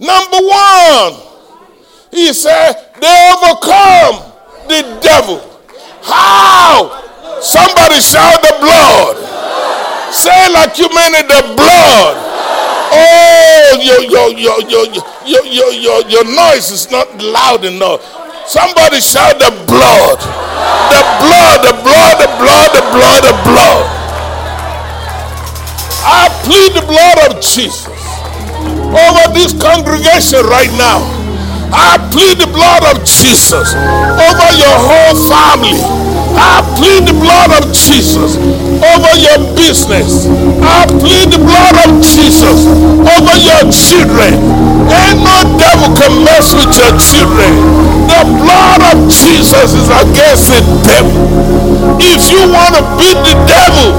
Number one, he said, they overcome the devil. How? Somebody shout the blood. Say like you mean it, the blood. Oh, your, your, your, your, your, your, your, your noise is not loud enough. Somebody shout the blood. The blood, the blood, the blood, the blood, the blood. I plead the blood of Jesus over this congregation right now. I plead the blood of Jesus over your whole family. I plead the blood of Jesus over your business. I plead the blood of Jesus over your children. Ain't no devil can mess with your children. The blood of Jesus is against the devil. If you want to beat the devil,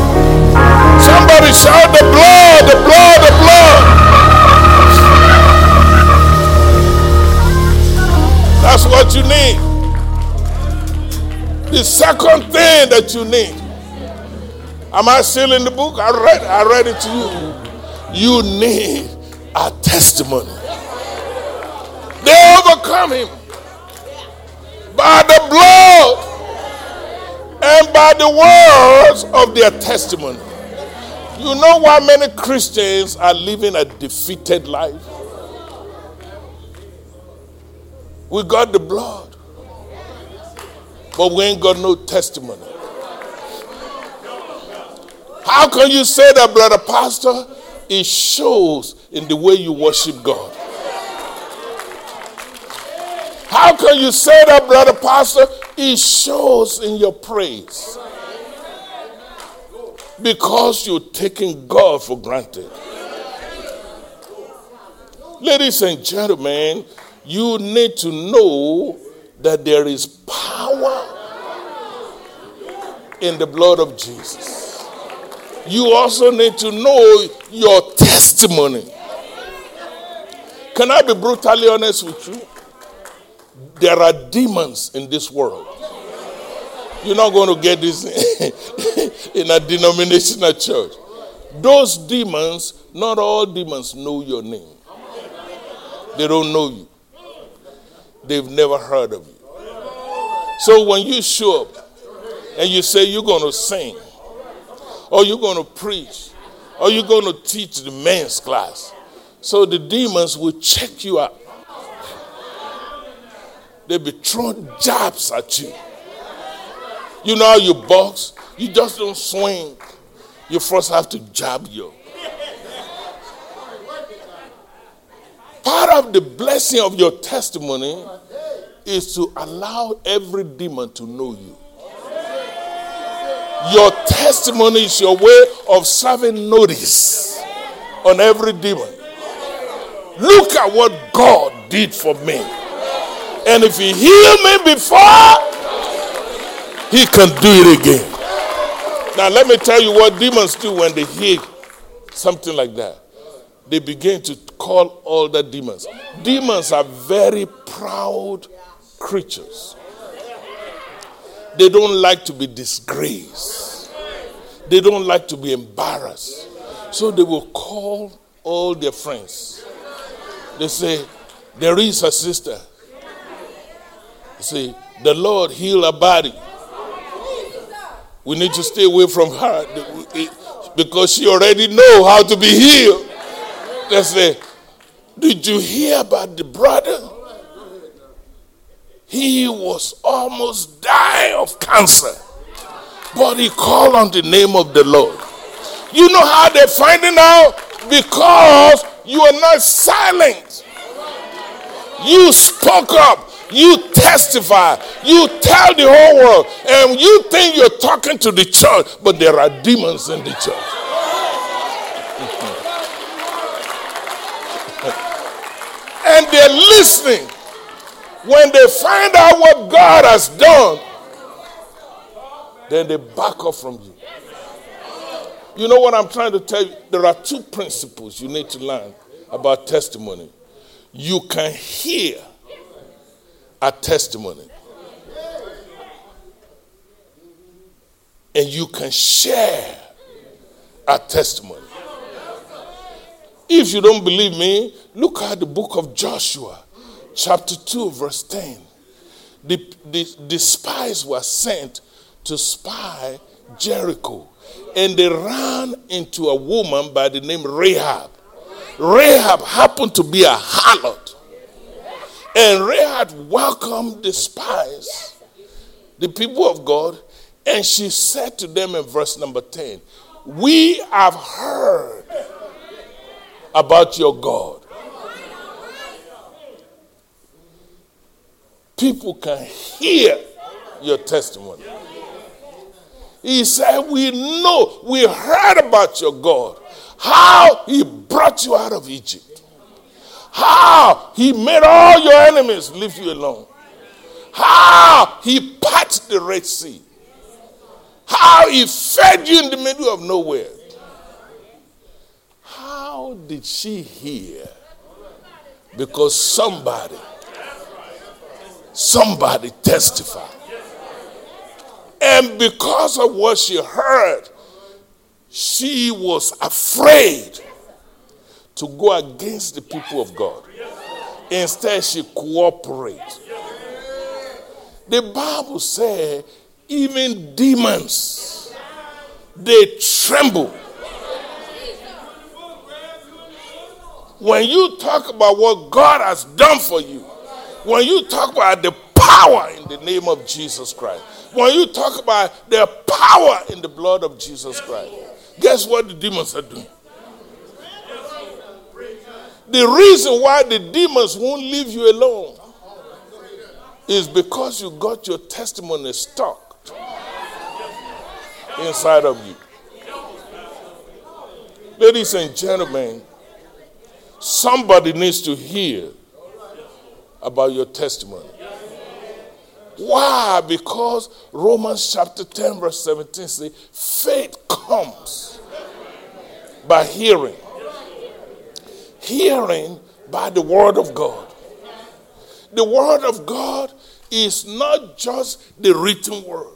somebody shout the blood, the blood, the blood. That's what you need. The second thing that you need. Am I still in the book? I read, I read it to you. You need a testimony. They overcome him by the blood and by the words of their testimony. You know why many Christians are living a defeated life? We got the blood, but we ain't got no testimony. How can you say that, brother pastor? It shows in the way you worship God. How can you say that, brother pastor? It shows in your praise. Because you're taking God for granted. Ladies and gentlemen, you need to know that there is power in the blood of Jesus. You also need to know your testimony. Can I be brutally honest with you? There are demons in this world. You're not going to get this in a denominational church. Those demons, not all demons know your name. They don't know you they've never heard of you. So when you show up and you say you're going to sing, or you're going to preach, or you're going to teach the men's class, so the demons will check you out. They'll be throwing jabs at you. You know how you box? You just don't swing. You first have to jab you. Part of the blessing of your testimony is to allow every demon to know you. Your testimony is your way of serving notice on every demon. Look at what God did for me. And if He healed me before, He can do it again. Now, let me tell you what demons do when they hear something like that they begin to call all the demons. Demons are very proud creatures. They don't like to be disgraced. They don't like to be embarrassed. So they will call all their friends. They say, There is a sister. You see, the Lord heal her body. We need to stay away from her because she already know how to be healed. They say, Did you hear about the brother? He was almost dying of cancer, but he called on the name of the Lord. You know how they're finding out? Because you are not silent. You spoke up. You testify. You tell the whole world. And you think you're talking to the church, but there are demons in the church. And they're listening. When they find out what God has done, then they back off from you. You know what I'm trying to tell you? There are two principles you need to learn about testimony. You can hear a testimony, and you can share a testimony. If you don't believe me, look at the book of Joshua, chapter 2, verse 10. The, the, the spies were sent to spy Jericho and they ran into a woman by the name Rahab. Rahab happened to be a harlot. And Rahab welcomed the spies, the people of God, and she said to them in verse number 10, We have heard about your God. People can hear your testimony. He said, We know, we heard about your God, how he brought you out of Egypt, how he made all your enemies leave you alone, how he parted the Red Sea, how he fed you in the middle of nowhere. How did she hear? Because somebody, somebody testified. And because of what she heard, she was afraid to go against the people of God. Instead, she cooperated. The Bible says even demons they tremble. When you talk about what God has done for you, when you talk about the power in the name of Jesus Christ, when you talk about the power in the blood of Jesus Christ, guess what the demons are doing? The reason why the demons won't leave you alone is because you got your testimony stuck inside of you. Ladies and gentlemen, somebody needs to hear about your testimony. Why? Because Romans chapter 10, verse 17 says, faith comes by hearing. Hearing by the word of God. The word of God is not just the written word.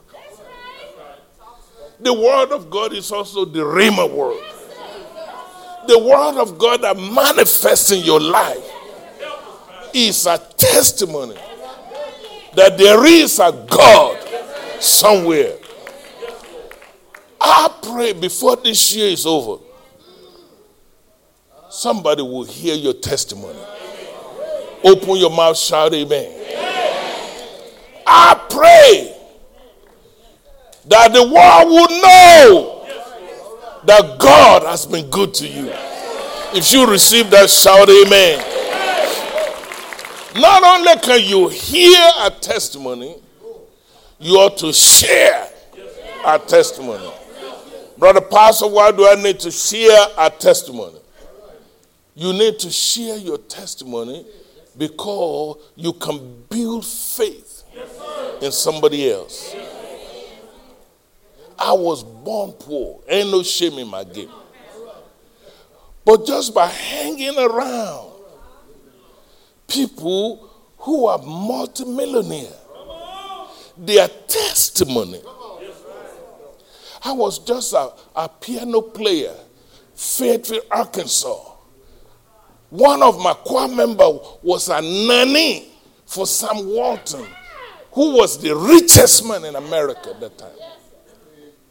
The word of God is also the Rhema word. The word of God that manifests in your life is a testimony that there is a God somewhere. I pray before this year is over, somebody will hear your testimony. Open your mouth, shout amen. I pray that the world will know that God has been good to you. If you receive that, shout amen. Not only can you hear a testimony, you ought to share a testimony. Brother Pastor, why do I need to share a testimony? You need to share your testimony because you can build faith in somebody else. I was born poor. Ain't no shame in my game. But just by hanging around people who are multimillionaire. Their testimony I was just a, a piano player, Fayetteville, Arkansas. One of my choir members was a nanny for Sam Walton, who was the richest man in America at that time.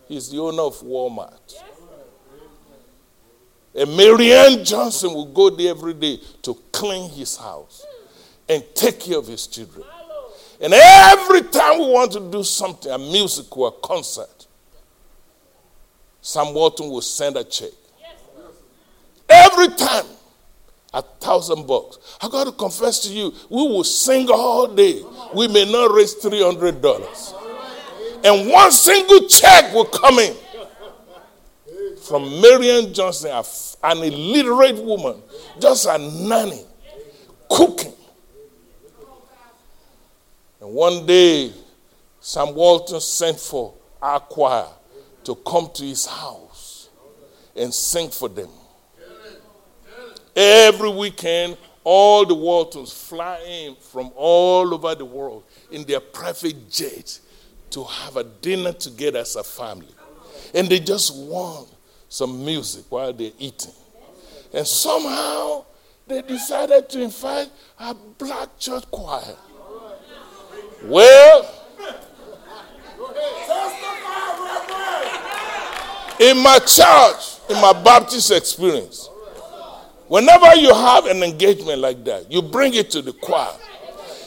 He's the owner of Walmart. And Marianne Johnson will go there every day to clean his house and take care of his children. And every time we want to do something, a music or a concert, Sam Walton will send a check. Every time, a thousand bucks. I got to confess to you, we will sing all day. We may not raise $300. And one single check will come in from Marian Johnson, an illiterate woman, just a nanny, cooking. And one day, Sam Walton sent for our choir to come to his house and sing for them. Every weekend, all the Waltons fly in from all over the world in their private jet to have a dinner together as a family. And they just want some music while they're eating. And somehow they decided to invite a black church choir. Well, in my church, in my Baptist experience, whenever you have an engagement like that, you bring it to the choir,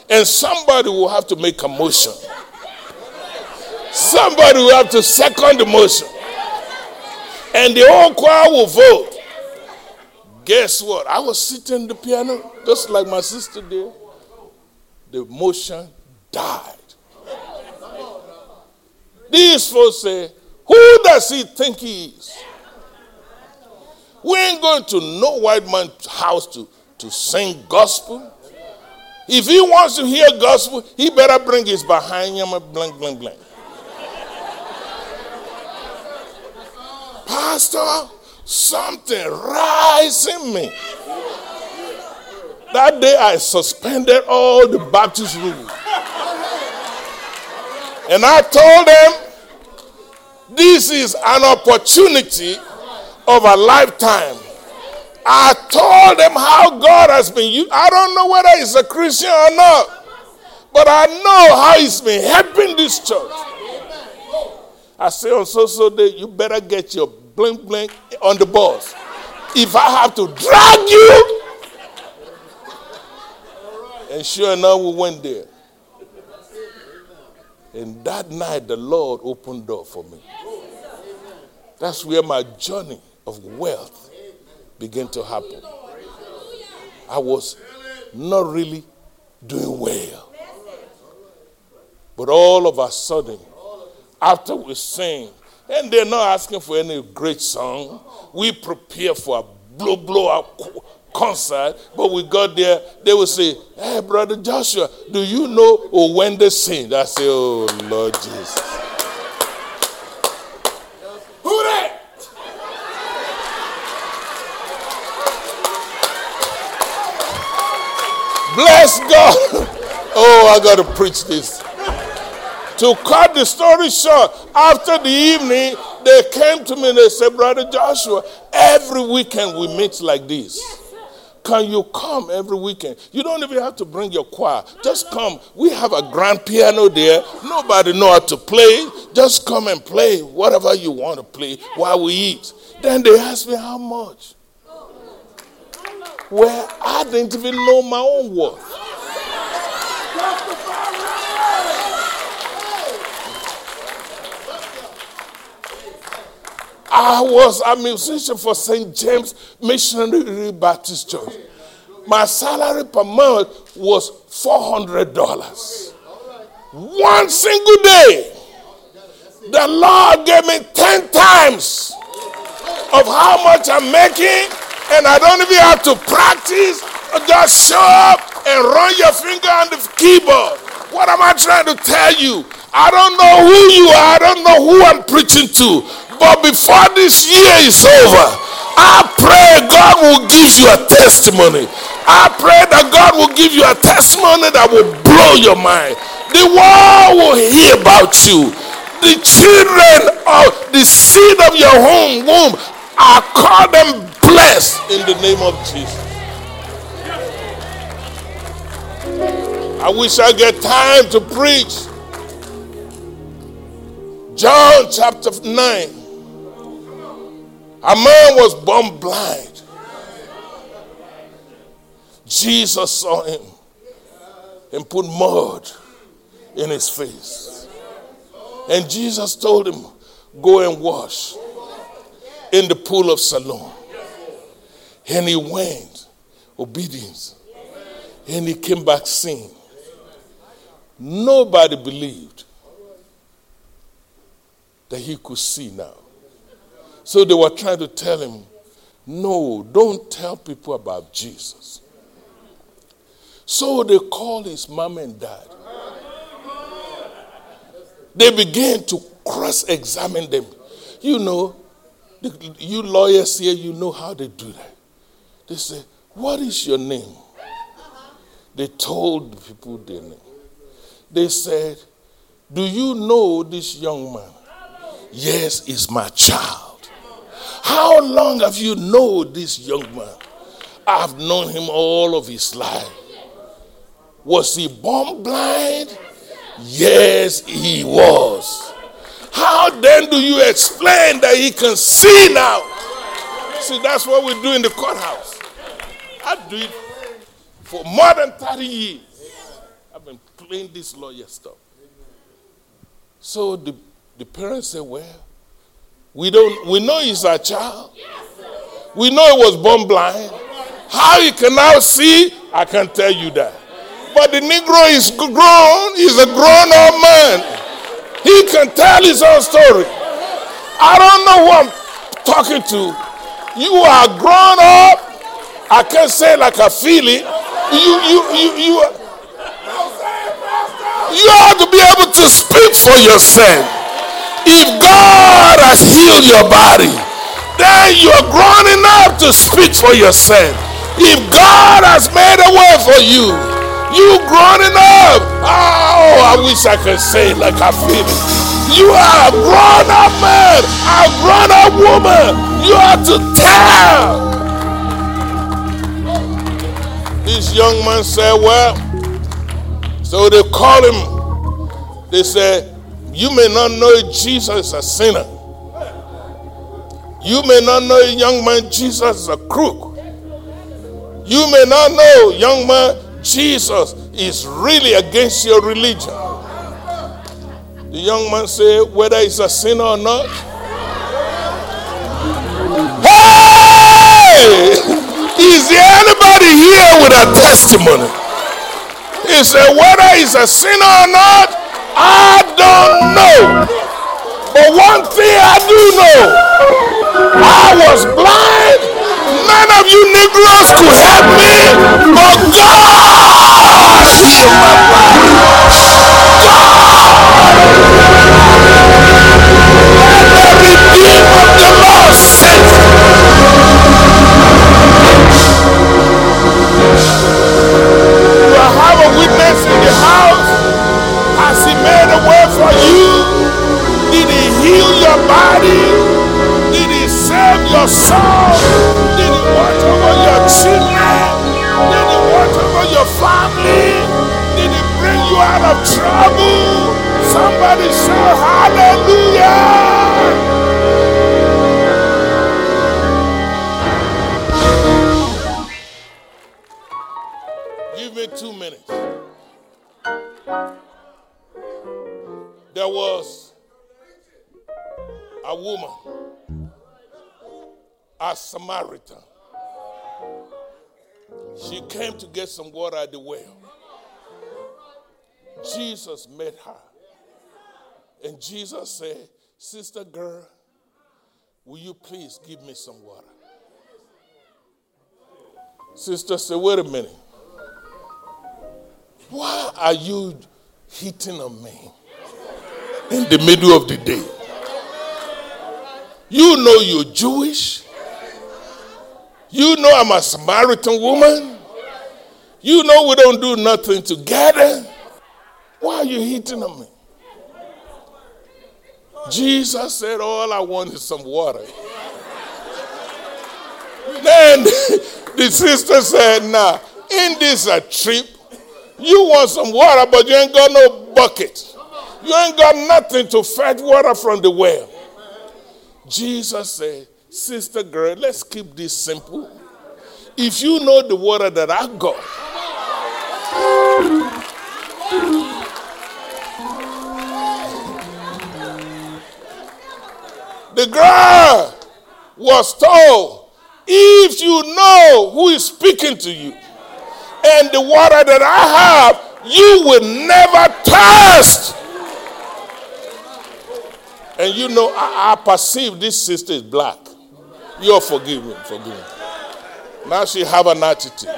and somebody will have to make a motion. Somebody will have to second the motion and the whole choir will vote. Guess what? I was sitting the piano just like my sister did. The motion died. These folks say, Who does he think he is? We ain't going to no white man's house to, to sing gospel. If he wants to hear gospel, he better bring his behind him and blank, blank, blank. Pastor, something rising me. That day I suspended all the Baptist rules. And I told them, this is an opportunity of a lifetime. I told them how God has been. I don't know whether he's a Christian or not, but I know how he's been helping this church. I say on so so day, you better get your blink blink on the bus. If I have to drag you, and sure enough, we went there. And that night, the Lord opened door for me. That's where my journey of wealth began to happen. I was not really doing well. But all of a sudden, after we sing, and they're not asking for any great song. We prepare for a blow blow up concert, but we got there, they will say, Hey, brother Joshua, do you know when they sing? I say, Oh, Lord Jesus. Who that? Bless God. oh, I got to preach this. To cut the story short, after the evening, they came to me and they said, Brother Joshua, every weekend we meet like this. Can you come every weekend? You don't even have to bring your choir. Just come. We have a grand piano there. Nobody know how to play. Just come and play whatever you want to play while we eat. Then they asked me how much. Well, I didn't even know my own worth. I was a musician for St. James Missionary Baptist Church. My salary per month was $400. One single day, the Lord gave me 10 times of how much I'm making, and I don't even have to practice. Just show up and run your finger on the keyboard. What am I trying to tell you? I don't know who you are, I don't know who I'm preaching to, but before this year is over, I pray God will give you a testimony. I pray that God will give you a testimony that will blow your mind. The world will hear about you. The children of the seed of your home womb, I call them blessed in the name of Jesus. I wish I get time to preach. John chapter 9. A man was born blind. Jesus saw him and put mud in his face. And Jesus told him, Go and wash in the pool of Siloam. And he went, obedience. And he came back seeing. Nobody believed that he could see now. So they were trying to tell him, no, don't tell people about Jesus. So they called his mom and dad. They began to cross examine them. You know, you lawyers here, you know how they do that. They say, What is your name? They told the people their name. They said, Do you know this young man? Yes, it's my child. How long have you known this young man? I've known him all of his life. Was he born blind? Yes, he was. How then do you explain that he can see now? See, that's what we do in the courthouse. I do it for more than 30 years. I've been playing this lawyer stuff. So the, the parents say, well, we don't we know he's a child. We know he was born blind. How he can now see, I can't tell you that. But the Negro is grown, he's a grown up man. He can tell his own story. I don't know who I'm talking to. You are grown up. I can't say like I feel it. You you you you you have to be able to speak for yourself. If God has healed your body, then you're grown enough to speak for yourself. If God has made a way for you, you grown enough. Oh, I wish I could say it like I feel it. You are a grown up man, a grown up woman. You are to tell. This young man said, Well, so they call him. They said, you may not know Jesus is a sinner. You may not know young man Jesus is a crook. You may not know young man Jesus is really against your religion. The young man said, whether he's a sinner or not. Hey! Is there anybody here with a testimony? He said, whether he's a sinner or not, I don't know. But one thing I do know I was blind. None of you Negroes could help me, but God healed my blindness. God, Did He save your soul? Did He watch over your children? A Samaritan. She came to get some water at the well. Jesus met her. And Jesus said, Sister girl, will you please give me some water? Sister said, Wait a minute. Why are you hitting on me in the middle of the day? You know you're Jewish. You know I'm a Samaritan woman. You know we don't do nothing together. Why are you hitting on me? Jesus said, All I want is some water. then the sister said, Nah, ain't this a trip? You want some water, but you ain't got no bucket. You ain't got nothing to fetch water from the well. Jesus said, Sister girl, let's keep this simple. If you know the water that I got, the girl was told, if you know who is speaking to you and the water that I have, you will never thirst. And you know, I, I perceive this sister is black. You're forgiven, forgiven. Now she have an attitude.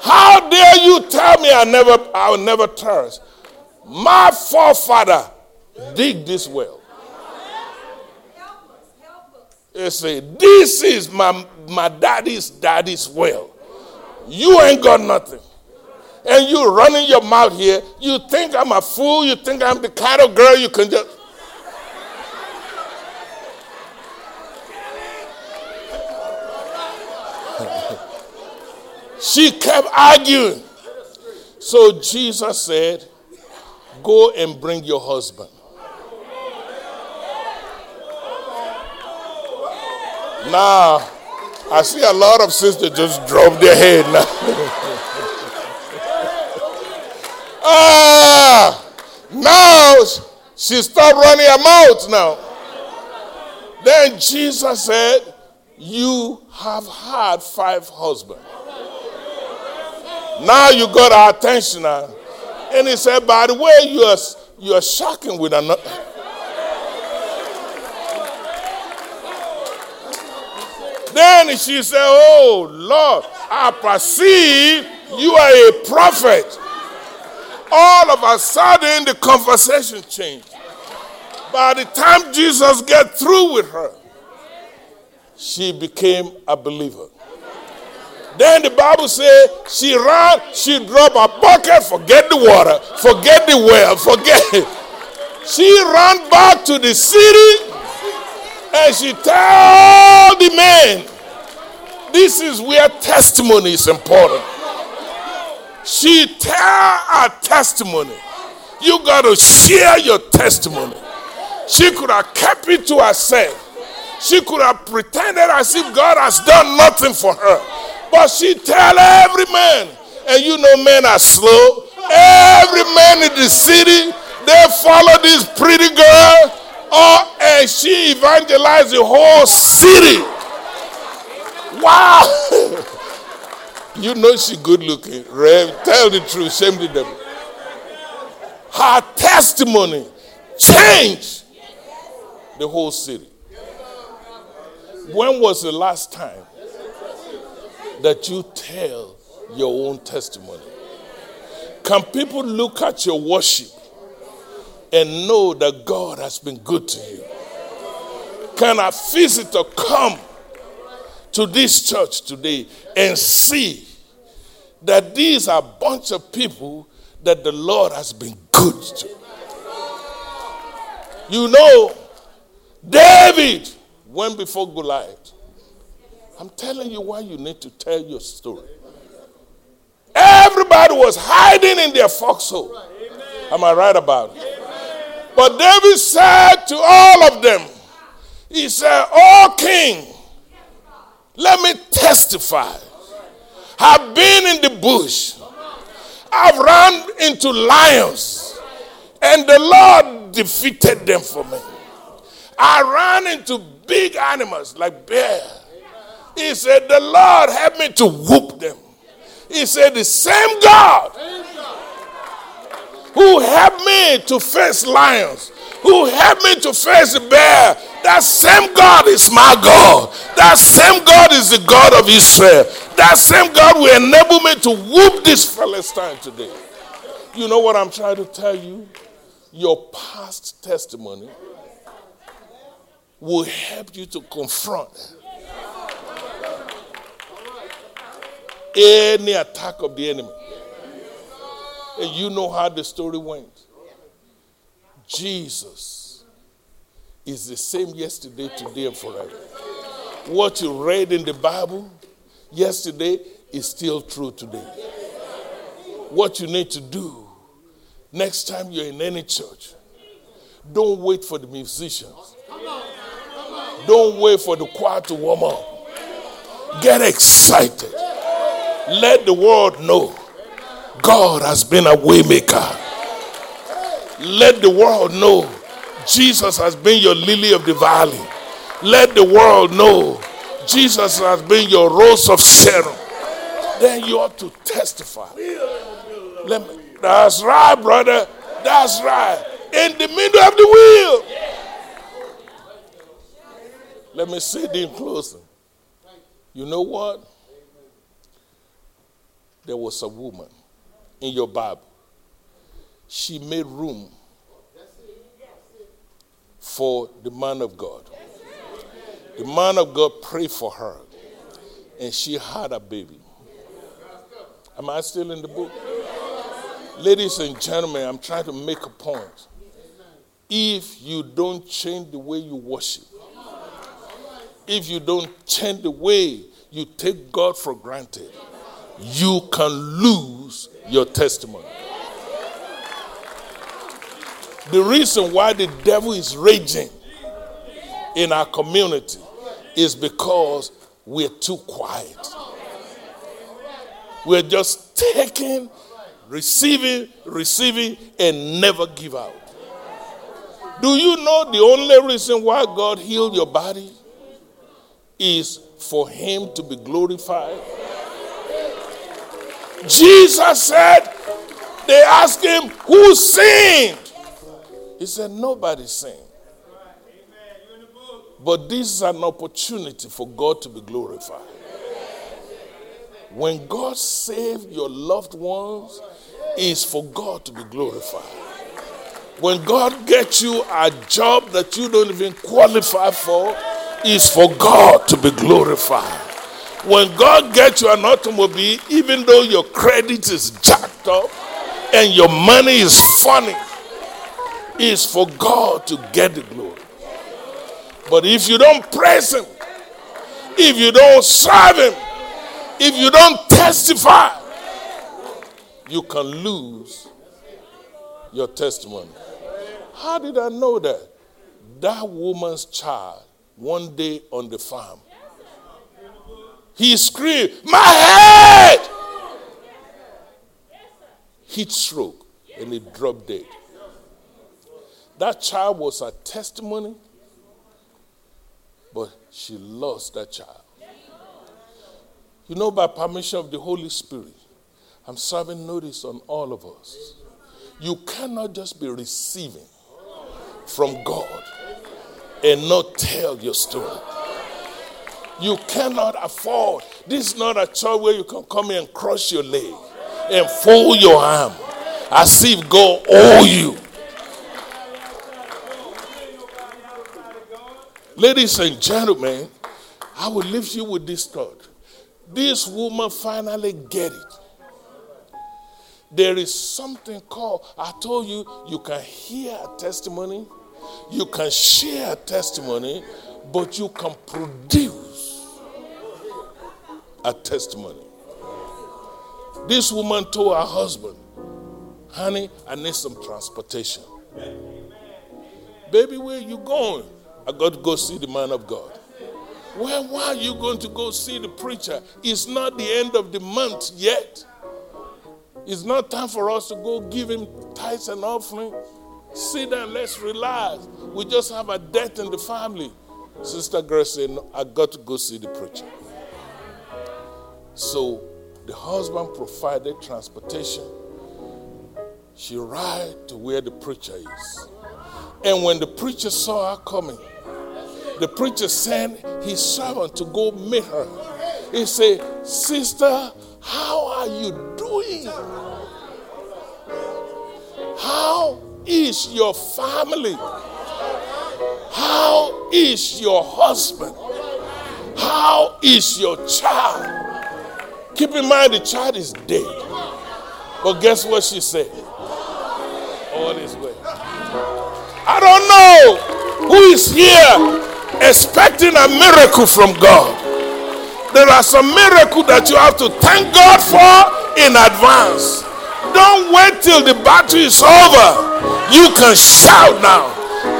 How dare you tell me I never I'll never thirst? My forefather dig this well. They say, This is my, my daddy's daddy's well. You ain't got nothing. And you running your mouth here. You think I'm a fool. You think I'm the kind of girl you can just. She kept arguing. So Jesus said, Go and bring your husband. Now, I see a lot of sisters just drop their head now. ah, now she stopped running her mouth now. Then Jesus said, You have had five husbands. Now you got our attention now. And he said, By the way, you are, you are shocking with another. Then she said, Oh Lord, I perceive you are a prophet. All of a sudden, the conversation changed. By the time Jesus got through with her, she became a believer. Then the Bible says she ran, she dropped a bucket, forget the water, forget the well, forget it. She ran back to the city and she tell the men, this is where testimony is important. She tell her testimony. You got to share your testimony. She could have kept it to herself. She could have pretended as if God has done nothing for her. But she tell every man, and you know men are slow. Every man in the city, they follow this pretty girl, oh, and she evangelized the whole city. Wow. you know she good looking. Rev, tell the truth, shame the devil. Her testimony changed the whole city. When was the last time that you tell your own testimony? Can people look at your worship and know that God has been good to you? Can a visitor come to this church today and see that these are a bunch of people that the Lord has been good to? You know, David went before Goliath. I'm telling you why you need to tell your story. Everybody was hiding in their foxhole. Am I right about it? But David said to all of them, He said, Oh, king, let me testify. I've been in the bush, I've run into lions, and the Lord defeated them for me. I ran into big animals like bear. He said, The Lord helped me to whoop them. He said, The same God who helped me to face lions, who helped me to face the bear, that same God is my God. That same God is the God of Israel. That same God will enable me to whoop this Philistine today. You know what I'm trying to tell you? Your past testimony will help you to confront any attack of the enemy. And you know how the story went. Jesus is the same yesterday, today, and forever. What you read in the Bible yesterday is still true today. What you need to do next time you're in any church, don't wait for the musicians. Don't wait for the choir to warm up. Get excited. Let the world know God has been a waymaker. Let the world know Jesus has been your lily of the valley. Let the world know Jesus has been your rose of Sharon. Then you ought to testify. Me, that's right, brother. That's right. In the middle of the wheel. Let me say it in closing. You know what? There was a woman in your Bible. She made room for the man of God. The man of God prayed for her, and she had a baby. Am I still in the book? Ladies and gentlemen, I'm trying to make a point. If you don't change the way you worship, if you don't change the way you take God for granted, you can lose your testimony. The reason why the devil is raging in our community is because we're too quiet. We're just taking, receiving, receiving, and never give out. Do you know the only reason why God healed your body is for Him to be glorified? Jesus said, they asked him, Who sinned? He said, Nobody sinned. But this is an opportunity for God to be glorified. When God saved your loved ones, is for God to be glorified. When God gets you a job that you don't even qualify for, is for God to be glorified. When God gets you an automobile, even though your credit is jacked up and your money is funny, is for God to get the glory. But if you don't praise Him, if you don't serve Him, if you don't testify, you can lose your testimony. How did I know that? That woman's child, one day on the farm, he screamed, My head! Heat stroke, and he dropped dead. That child was a testimony, but she lost that child. You know, by permission of the Holy Spirit, I'm serving notice on all of us. You cannot just be receiving from God and not tell your story. You cannot afford. This is not a church where you can come in and cross your leg and fold your arm as if God owe you. Ladies and gentlemen, I will leave you with this thought. This woman finally get it. There is something called, I told you, you can hear a testimony, you can share a testimony, but you can produce a testimony. This woman told her husband, Honey, I need some transportation. Baby, where you going? I got to go see the man of God. Well, why are you going to go see the preacher? It's not the end of the month yet. It's not time for us to go give him tithes and offering. Sit down, let's relax. We just have a death in the family. Sister Grace said, I got to go see the preacher. So the husband provided transportation. She ride to where the preacher is. And when the preacher saw her coming, the preacher sent his servant to go meet her. He said, Sister, how are you doing? How is your family? How is your husband? How is your child? Keep in mind the child is dead. But guess what she said? All is well. I don't know who is here expecting a miracle from God. There are some miracles that you have to thank God for in advance. Don't wait till the battle is over. You can shout now.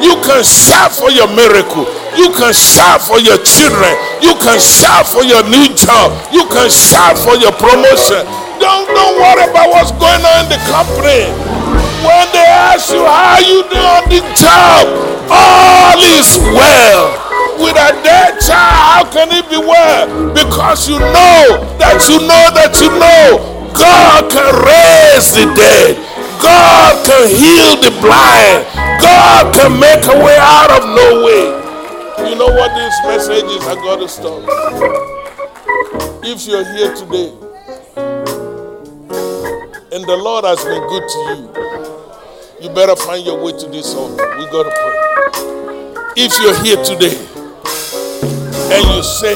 You can shout for your miracle. You can shout for your children. You can shout for your new job. You can shout for your promotion. Don't, don't worry about what's going on in the company. When they ask you how you do on the job, all is well. With a dead child, how can it be well? Because you know that you know that you know God can raise the dead. God can heal the blind. God can make a way out of no way. You know what this message is? I got to stop. If you're here today and the Lord has been good to you, you better find your way to this altar. We got to pray. If you're here today and you say,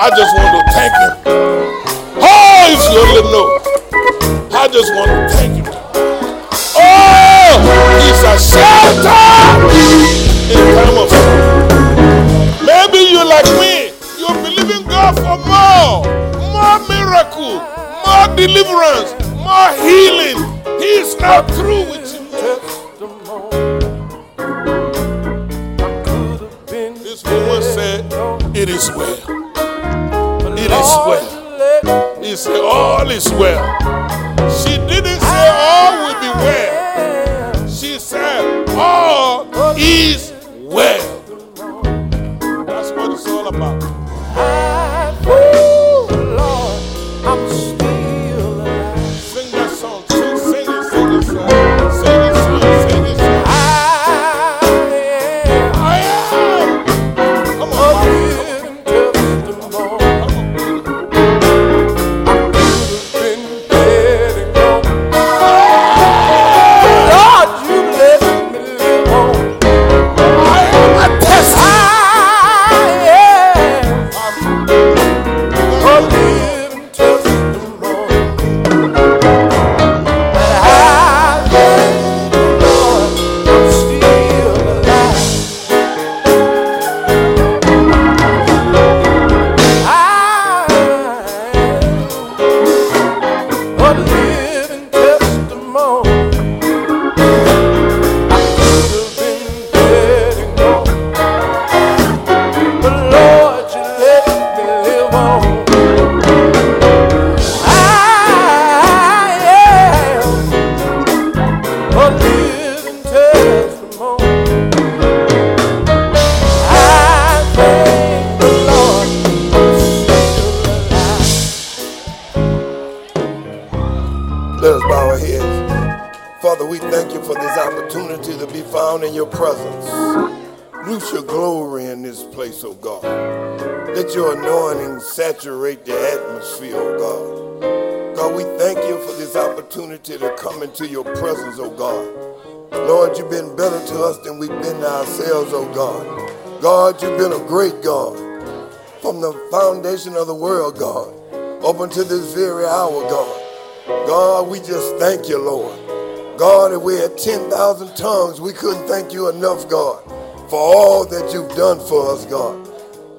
I just want to thank him. Oh, if you only know, I just want to thank him. Oh, he's a shelter in time of. Maybe you like me, you're believing God for more, more miracle, more deliverance, more healing. He's not through with you. This woman said, It is well. It is well. He said, All is well. She didn't say all will be well. She said, All is well. Sing ourselves, oh God. God, you've been a great God. From the foundation of the world, God, up until this very hour, God. God, we just thank you, Lord. God, if we had 10,000 tongues, we couldn't thank you enough, God, for all that you've done for us, God.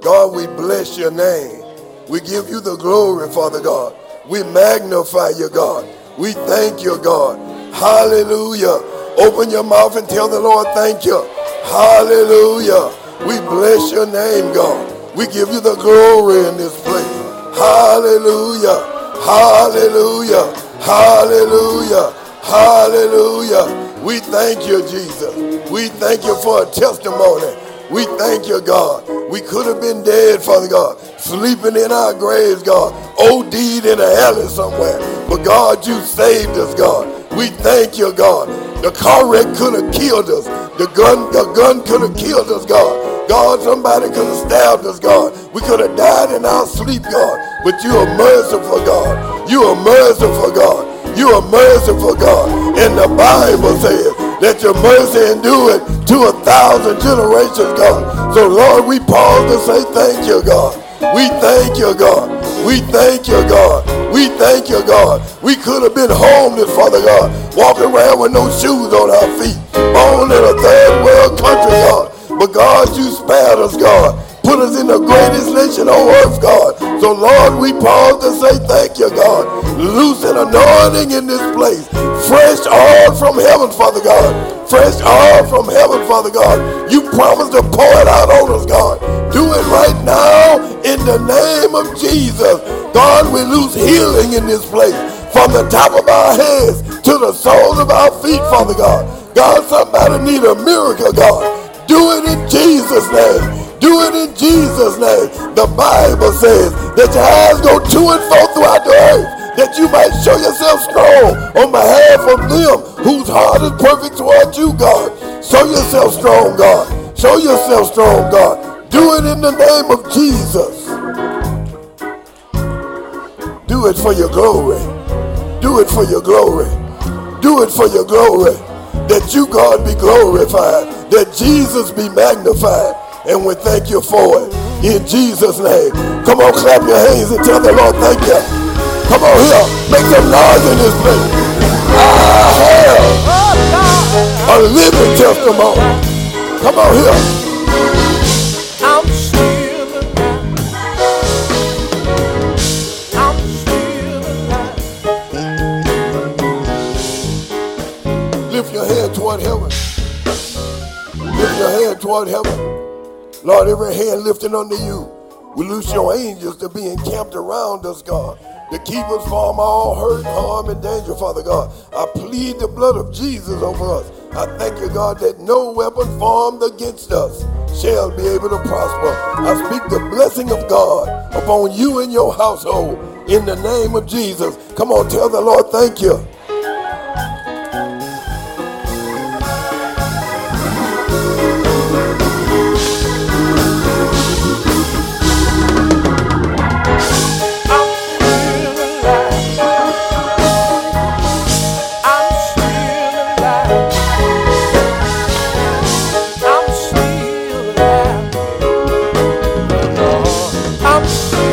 God, we bless your name. We give you the glory, Father God. We magnify you, God. We thank you, God. Hallelujah. Open your mouth and tell the Lord, thank you. Hallelujah. We bless your name, God. We give you the glory in this place. Hallelujah. Hallelujah. Hallelujah. Hallelujah. We thank you, Jesus. We thank you for a testimony. We thank you, God. We could have been dead, Father God, sleeping in our graves, God, OD'd in a alley somewhere. But God, you saved us, God. We thank you, God. The car wreck could have killed us. The gun, the gun could have killed us, God. God, somebody could have stabbed us, God. We could have died in our sleep, God. But you are merciful, God. You are merciful, God. You are merciful, God. And the Bible says that your mercy endure to a thousand generations, God. So, Lord, we pause to say thank you, God. We thank you, God. We thank you, God. We thank you, God. We could have been homeless, Father God, walking around with no shoes on our feet, born in a third world country, God. But God, you spared us, God. Put us in the greatest nation on earth, God. So, Lord, we pause to say thank you, God. Loose an anointing in this place. Fresh oil from heaven, Father God. Fresh oil from heaven, Father God. You promised to pour it out on us, God. Do it right now in the name of Jesus. God, we lose healing in this place from the top of our heads to the soles of our feet, Father God. God, somebody need a miracle, God. Do it in Jesus' name. Do it in Jesus' name. The Bible says that your eyes go to and fro throughout the earth, that you might show yourself strong on behalf of them whose heart is perfect toward you, God. Show yourself strong, God. Show yourself strong, God. Do it in the name of Jesus. Do it for your glory. Do it for your glory. Do it for your glory. That you, God, be glorified. That Jesus be magnified. And we thank you for it. In Jesus' name. Come on, clap your hands and tell the Lord thank you. Come on here. Make some noise in this place. Ah, I have a living testimony. Come on here. I'm still alive. I'm still alive. Lift your hand toward heaven. Lift your hand toward heaven. Lord, every hand lifting unto you. We loose your angels to be encamped around us, God, to keep us from all hurt, harm, and danger, Father God. I plead the blood of Jesus over us. I thank you, God, that no weapon formed against us shall be able to prosper. I speak the blessing of God upon you and your household in the name of Jesus. Come on, tell the Lord, thank you.